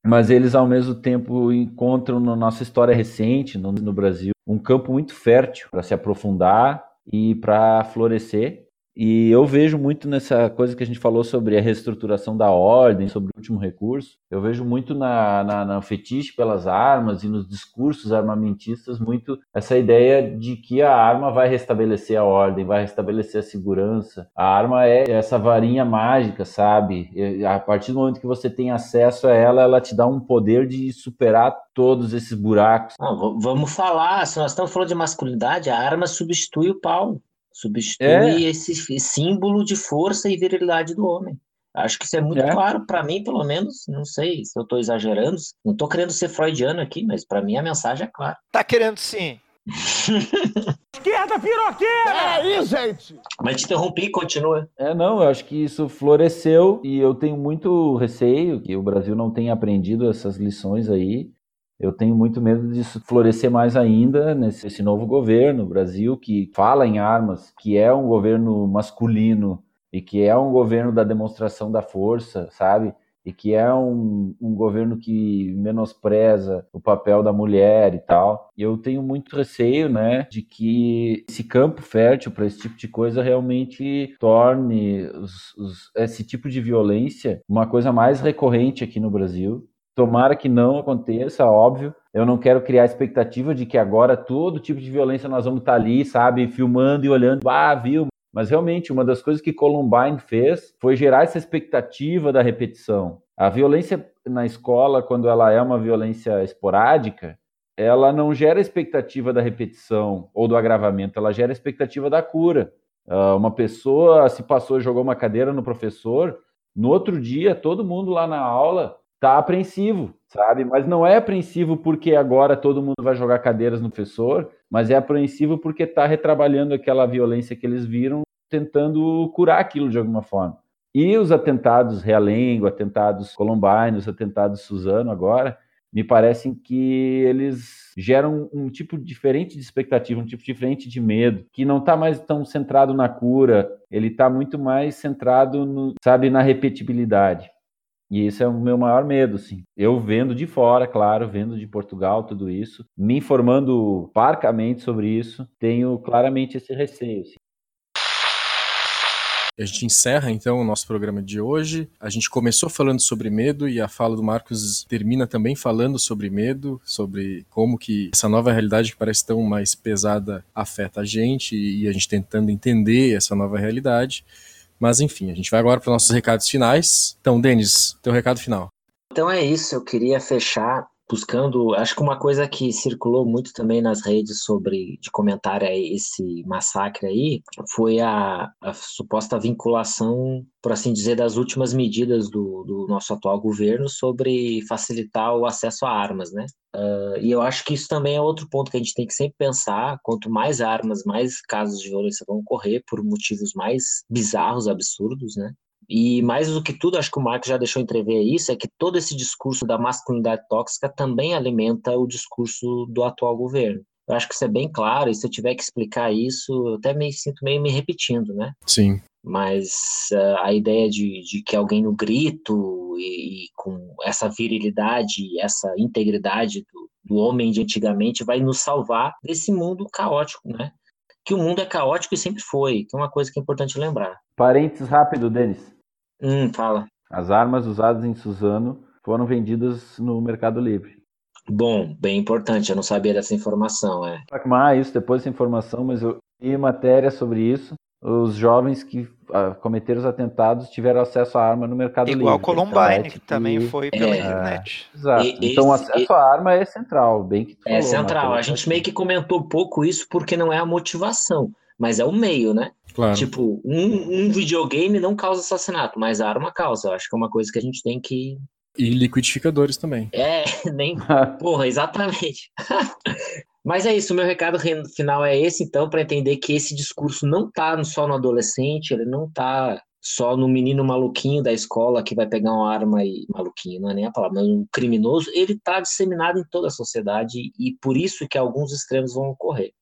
Mas eles, ao mesmo tempo, encontram na nossa história recente, no, no Brasil, um campo muito fértil para se aprofundar e para florescer. E eu vejo muito nessa coisa que a gente falou sobre a reestruturação da ordem, sobre o último recurso. Eu vejo muito na, na, na, fetiche pelas armas e nos discursos armamentistas muito essa ideia de que a arma vai restabelecer a ordem, vai restabelecer a segurança. A arma é essa varinha mágica, sabe? E a partir do momento que você tem acesso a ela, ela te dá um poder de superar todos esses buracos. Vamos falar, se nós estamos falando de masculinidade, a arma substitui o pau. Substitui é. esse símbolo de força e virilidade do homem. Acho que isso é muito é. claro para mim, pelo menos. Não sei se eu estou exagerando. Não estou querendo ser freudiano aqui, mas para mim a mensagem é clara. Tá querendo sim. *laughs* Esquerda piroqueira! É aí, gente! Mas te interrompi, continua. É, não, eu acho que isso floresceu e eu tenho muito receio que o Brasil não tenha aprendido essas lições aí eu tenho muito medo disso florescer mais ainda nesse novo governo, Brasil, que fala em armas, que é um governo masculino e que é um governo da demonstração da força, sabe? E que é um, um governo que menospreza o papel da mulher e tal. Eu tenho muito receio, né, de que esse campo fértil para esse tipo de coisa realmente torne os, os, esse tipo de violência uma coisa mais recorrente aqui no Brasil Tomara que não aconteça, óbvio. Eu não quero criar expectativa de que agora todo tipo de violência nós vamos estar ali, sabe, filmando e olhando, ah, viu? Mas realmente, uma das coisas que Columbine fez foi gerar essa expectativa da repetição. A violência na escola, quando ela é uma violência esporádica, ela não gera expectativa da repetição ou do agravamento, ela gera expectativa da cura. Uh, uma pessoa se passou jogou uma cadeira no professor, no outro dia, todo mundo lá na aula tá apreensivo, sabe? Mas não é apreensivo porque agora todo mundo vai jogar cadeiras no professor, mas é apreensivo porque tá retrabalhando aquela violência que eles viram, tentando curar aquilo de alguma forma. E os atentados Realengo, atentados Columbine, os atentados Suzano agora, me parecem que eles geram um tipo diferente de expectativa, um tipo diferente de medo, que não está mais tão centrado na cura, ele está muito mais centrado, no, sabe, na repetibilidade. E esse é o meu maior medo, sim. Eu vendo de fora, claro, vendo de Portugal tudo isso, me informando parcamente sobre isso, tenho claramente esse receio. A gente encerra então o nosso programa de hoje. A gente começou falando sobre medo e a fala do Marcos termina também falando sobre medo, sobre como que essa nova realidade que parece tão mais pesada afeta a gente e a gente tentando entender essa nova realidade. Mas enfim, a gente vai agora para os nossos recados finais. Então, Denis, teu recado final. Então é isso, eu queria fechar buscando, acho que uma coisa que circulou muito também nas redes sobre de comentário a esse massacre aí foi a, a, suposta vinculação, por assim dizer, das últimas medidas do, do nosso atual governo sobre facilitar o acesso a armas, né? Uh, e eu acho que isso também é outro ponto que a gente tem que sempre pensar: quanto mais armas, mais casos de violência vão ocorrer por motivos mais bizarros, absurdos, né? E mais do que tudo, acho que o Marx já deixou entrever isso, é que todo esse discurso da masculinidade tóxica também alimenta o discurso do atual governo. Eu acho que isso é bem claro, e se eu tiver que explicar isso, eu até me sinto meio me repetindo, né? Sim. Mas uh, a ideia de, de, que alguém no grito e, e, com essa virilidade, essa integridade do, do homem de antigamente vai nos salvar desse mundo caótico, né? Que o mundo é caótico e sempre foi, que é uma coisa que é importante lembrar. Parênteses rápido, Denis. Hum, fala. As armas usadas em Suzano foram vendidas no Mercado Livre. Bom, bem importante, eu não sabia dessa informação, é. Ah, isso depois dessa informação, mas eu li matéria sobre isso. Os jovens que ah, cometeram os atentados tiveram acesso à arma no Mercado Igual Livre. Igual Columbine, que, que também foi pela é, internet. Exato. E, então, o acesso à arma é central, bem que tu É falou, central. A gente meio que comentou pouco isso porque não é a motivação, mas é o meio, né? Claro. Tipo, um, um, videogame não causa assassinato, mas a arma causa. Eu acho que é uma coisa que a gente tem que. E liquidificadores também. É, *laughs* nem. *laughs* Porra, exatamente. *laughs* mas é isso, meu recado final é esse, então, para entender que esse discurso não tá só no adolescente, ele não tá só no menino maluquinho da escola que vai pegar uma arma e. maluquinho, não é nem a palavra, mas um criminoso, ele tá disseminado em toda a sociedade e por isso que alguns extremos vão ocorrer.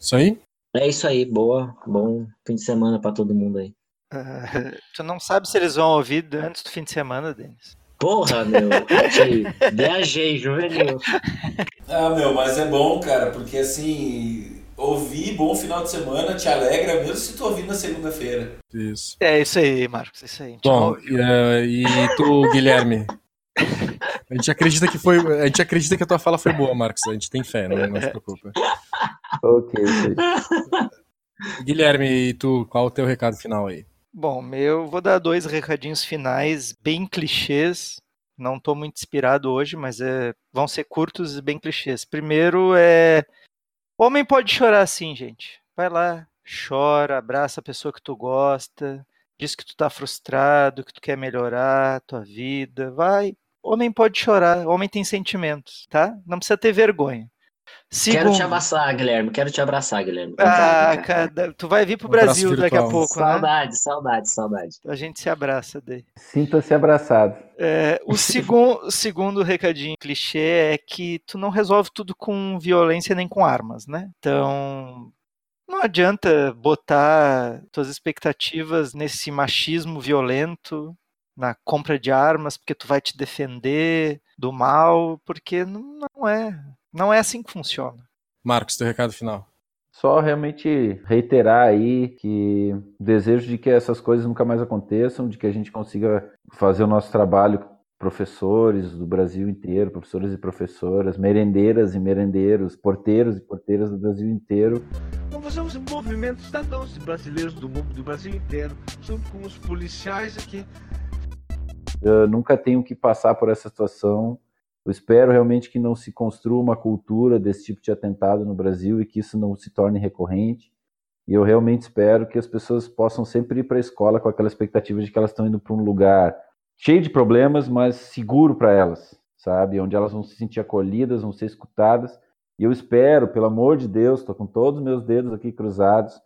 Isso aí? É isso aí, boa, bom fim de semana para todo mundo aí. Uh, *laughs* tu não sabe se eles vão ouvir antes do fim de semana, Denis. Porra, meu, te viajei, juvenil. Ah, meu, mas é bom, cara, porque assim, ouvir bom final de semana te alegra, mesmo se tu ouvir na segunda-feira. Isso. É isso aí, Marcos, isso aí. Bom, e, uh, e tu, Guilherme? A gente acredita que foi. A gente acredita que a tua fala foi boa, Marcos. A gente tem fé, não, não se preocupa. Ok. Guilherme, e tu, qual o teu recado final aí? Bom, eu vou dar dois recadinhos finais bem clichês. Não estou muito inspirado hoje, mas é, vão ser curtos e bem clichês. Primeiro é. Homem pode chorar sim, gente. Vai lá, chora, abraça a pessoa que tu gosta, diz que tu tá frustrado, que tu quer melhorar a tua vida. Vai. Homem pode chorar, homem tem sentimentos, tá? Não precisa ter vergonha. Segundo... Quero te abraçar, Guilherme. Quero te abraçar, Guilherme. Ah, cara, tu vai vir pro Um Brasil daqui a virtual. pouco, né? Saudade, saudade, saudade. A gente se abraça daí. Sinta-se abraçado. É, o, segun, o segundo recadinho clichê é que tu não resolve tudo com violência nem com armas, né? Então, não adianta botar tuas expectativas nesse machismo violento, na compra de armas, porque tu vai te defender do mal, porque não é. Não é assim que funciona. Marcos, teu recado final. Só realmente reiterar aí que o desejo de que essas coisas nunca mais aconteçam, de que a gente consiga fazer o nosso trabalho, professores do Brasil inteiro, professores e professoras, merendeiras e merendeiros, porteiros e porteiras do Brasil inteiro, Nós somos um movimento de cidadãos brasileiros do mundo do Brasil inteiro, junto com os policiais aqui. uh, nunca tenham que passar por essa situação. Eu espero realmente que não se construa uma cultura desse tipo de atentado no Brasil e que isso não se torne recorrente. E eu realmente espero que as pessoas possam sempre ir para a escola com aquela expectativa de que elas estão indo para um lugar cheio de problemas, mas seguro para elas, sabe? Onde elas vão se sentir acolhidas, vão ser escutadas. E eu espero, pelo amor de Deus, estou com todos os meus dedos aqui cruzados,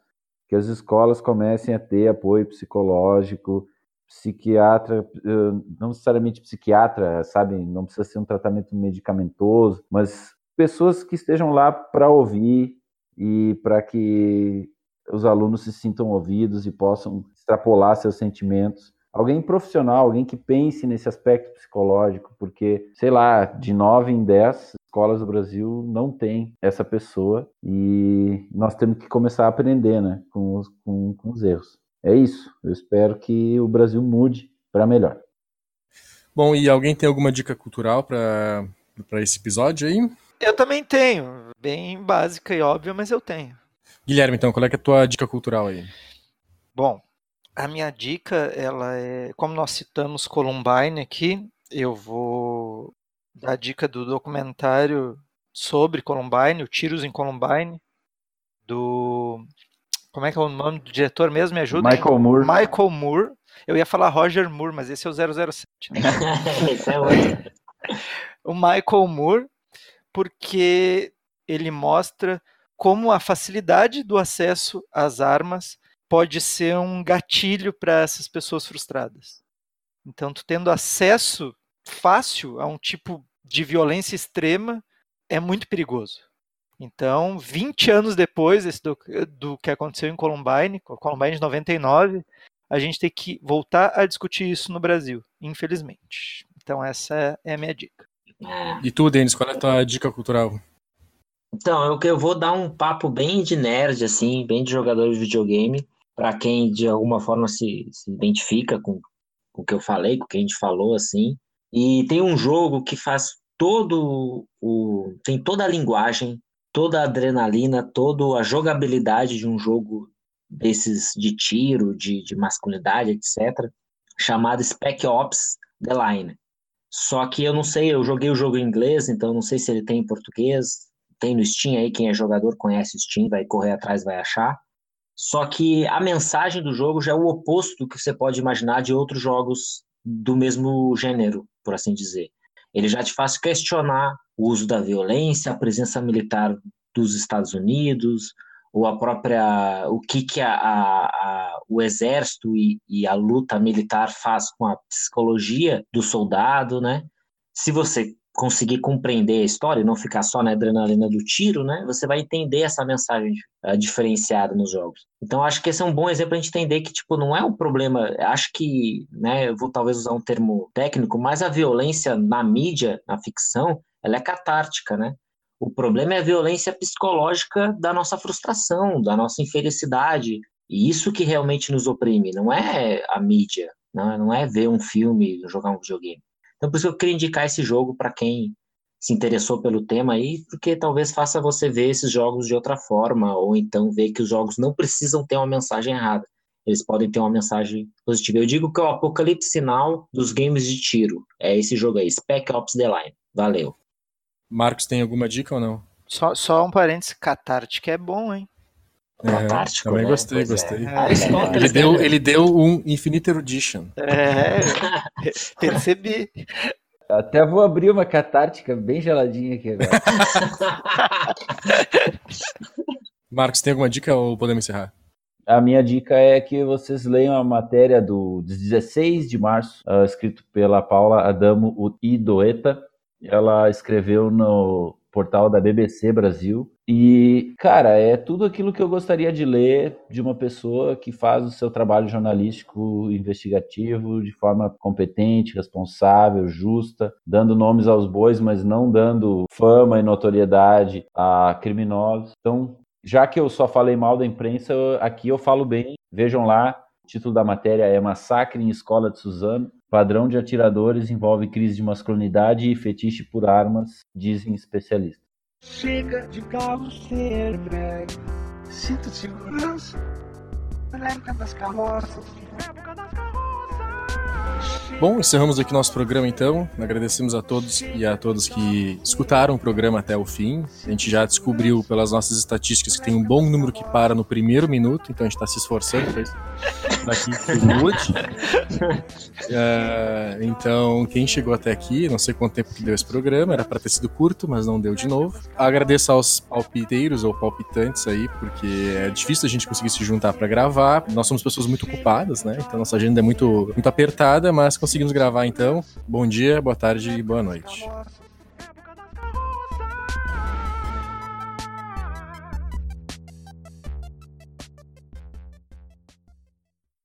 que as escolas comecem a ter apoio psicológico, psiquiatra, eh, não necessariamente psiquiatra, sabe? Não precisa ser um tratamento medicamentoso, mas pessoas que estejam lá para ouvir e para que os alunos se sintam ouvidos e possam extrapolar seus sentimentos. Alguém profissional, alguém que pense nesse aspecto psicológico, porque, sei lá, de nove em dez escolas do Brasil não tem essa pessoa e nós temos que começar a aprender né, com, os, com, com os erros. É isso. Eu espero que o Brasil mude para melhor. Bom, e alguém tem alguma dica cultural para esse episódio aí? Eu também tenho, bem básica e óbvia, mas eu tenho. Guilherme, então, qual é, é a tua dica cultural aí? Bom, a minha dica, ela é, como nós citamos Columbine aqui, eu vou dar a dica do documentário sobre Columbine, o Tiros em Columbine, do como é que é o nome do diretor mesmo? Me ajuda? Michael Moore. Michael Moore. Eu ia falar Roger Moore, mas esse é o 007. Né? *laughs* Esse é outro. o Michael Moore, porque ele mostra como a facilidade do acesso às armas pode ser um gatilho para essas pessoas frustradas. Então, tu tendo acesso fácil a um tipo de violência extrema é muito perigoso. Então, 20 anos depois desse do, do que aconteceu em Columbine, Columbine de 99, a gente tem que voltar a discutir isso no Brasil, infelizmente. Então, essa é a minha dica. E tu, Denis, qual é a tua dica cultural? Então, eu, eu vou dar um papo bem de nerd, assim, bem de jogador de videogame, para quem de alguma forma se, se identifica com, com o que eu falei, com o que a gente falou, assim. E tem um jogo que faz todo o. tem toda a linguagem, toda a adrenalina, toda a jogabilidade de um jogo desses de tiro, de, de masculinidade, etc., chamado Spec Ops The Line. Só que eu não sei, eu joguei o jogo em inglês, então não sei se ele tem em português. Tem no Steam aí, quem é jogador conhece o Steam, vai correr atrás, vai achar. Só que a mensagem do jogo já é o oposto do que você pode imaginar de outros jogos do mesmo gênero, por assim dizer. Ele já te faz questionar o uso da violência, a presença militar dos Estados Unidos, ou a própria o que que a, a, a, o exército e, e, a luta militar faz com a psicologia do soldado, né? Se você conseguir compreender a história e não ficar só na adrenalina do tiro, né? Você vai entender essa mensagem uh, diferenciada nos jogos. Então, acho que esse é um bom exemplo a gente entender que, tipo, não é um problema. Acho que, né, eu vou talvez usar um termo técnico, mas a violência na mídia, na ficção, ela é catártica, né? O problema é a violência psicológica da nossa frustração, da nossa infelicidade. E isso que realmente nos oprime, não é a mídia, não é ver um filme, jogar um videogame. Então, por isso que eu queria indicar esse jogo para quem se interessou pelo tema aí, porque talvez faça você ver esses jogos de outra forma, ou então ver que os jogos não precisam ter uma mensagem errada. Eles podem ter uma mensagem positiva. Eu digo que é o apocalipse sinal dos games de tiro. É esse jogo aí, Spec Ops The Line. Valeu. Marcos, tem alguma dica ou não? Só, só um parênteses, catártico é bom, hein? É, Catártico, também né? gostei, pois gostei. É. Ele, deu, ele deu um Infinite Edition. É, percebi. Até vou abrir uma catártica bem geladinha aqui agora. *laughs* Marcos, tem alguma dica ou podemos encerrar? A minha dica é que vocês leiam a matéria do 16 de março, uh, escrito pela Paula Adamo Idoeta. Ela escreveu no portal da BBC Brasil. E, cara, é tudo aquilo que eu gostaria de ler de uma pessoa que faz o seu trabalho jornalístico investigativo de forma competente, responsável, justa, dando nomes aos bois, mas não dando fama e notoriedade a criminosos. Então, já que eu só falei mal da imprensa, aqui eu falo bem. Vejam lá, o título da matéria é Massacre em Escola de Suzano. Padrão de atiradores envolve crise de masculinidade e fetiche por armas, dizem especialistas. Chega de carro ser breve, cinto de segurança, na época das carroças. Época das carroças. Bom, encerramos aqui nosso programa então. Agradecemos a todos e a todos que escutaram o programa até o fim. A gente já descobriu pelas nossas estatísticas que tem um bom número que para no primeiro minuto, então a gente está se esforçando para isso. Daqui mude. Uh, então, quem chegou até aqui, não sei quanto tempo que deu esse programa, era para ter sido curto, mas não deu de novo. Agradeço aos palpiteiros ou palpitantes aí, porque é difícil a gente conseguir se juntar para gravar. Nós somos pessoas muito ocupadas, né? Então nossa agenda é muito, muito apertada, mas conseguimos gravar então. Bom dia, boa tarde e boa noite.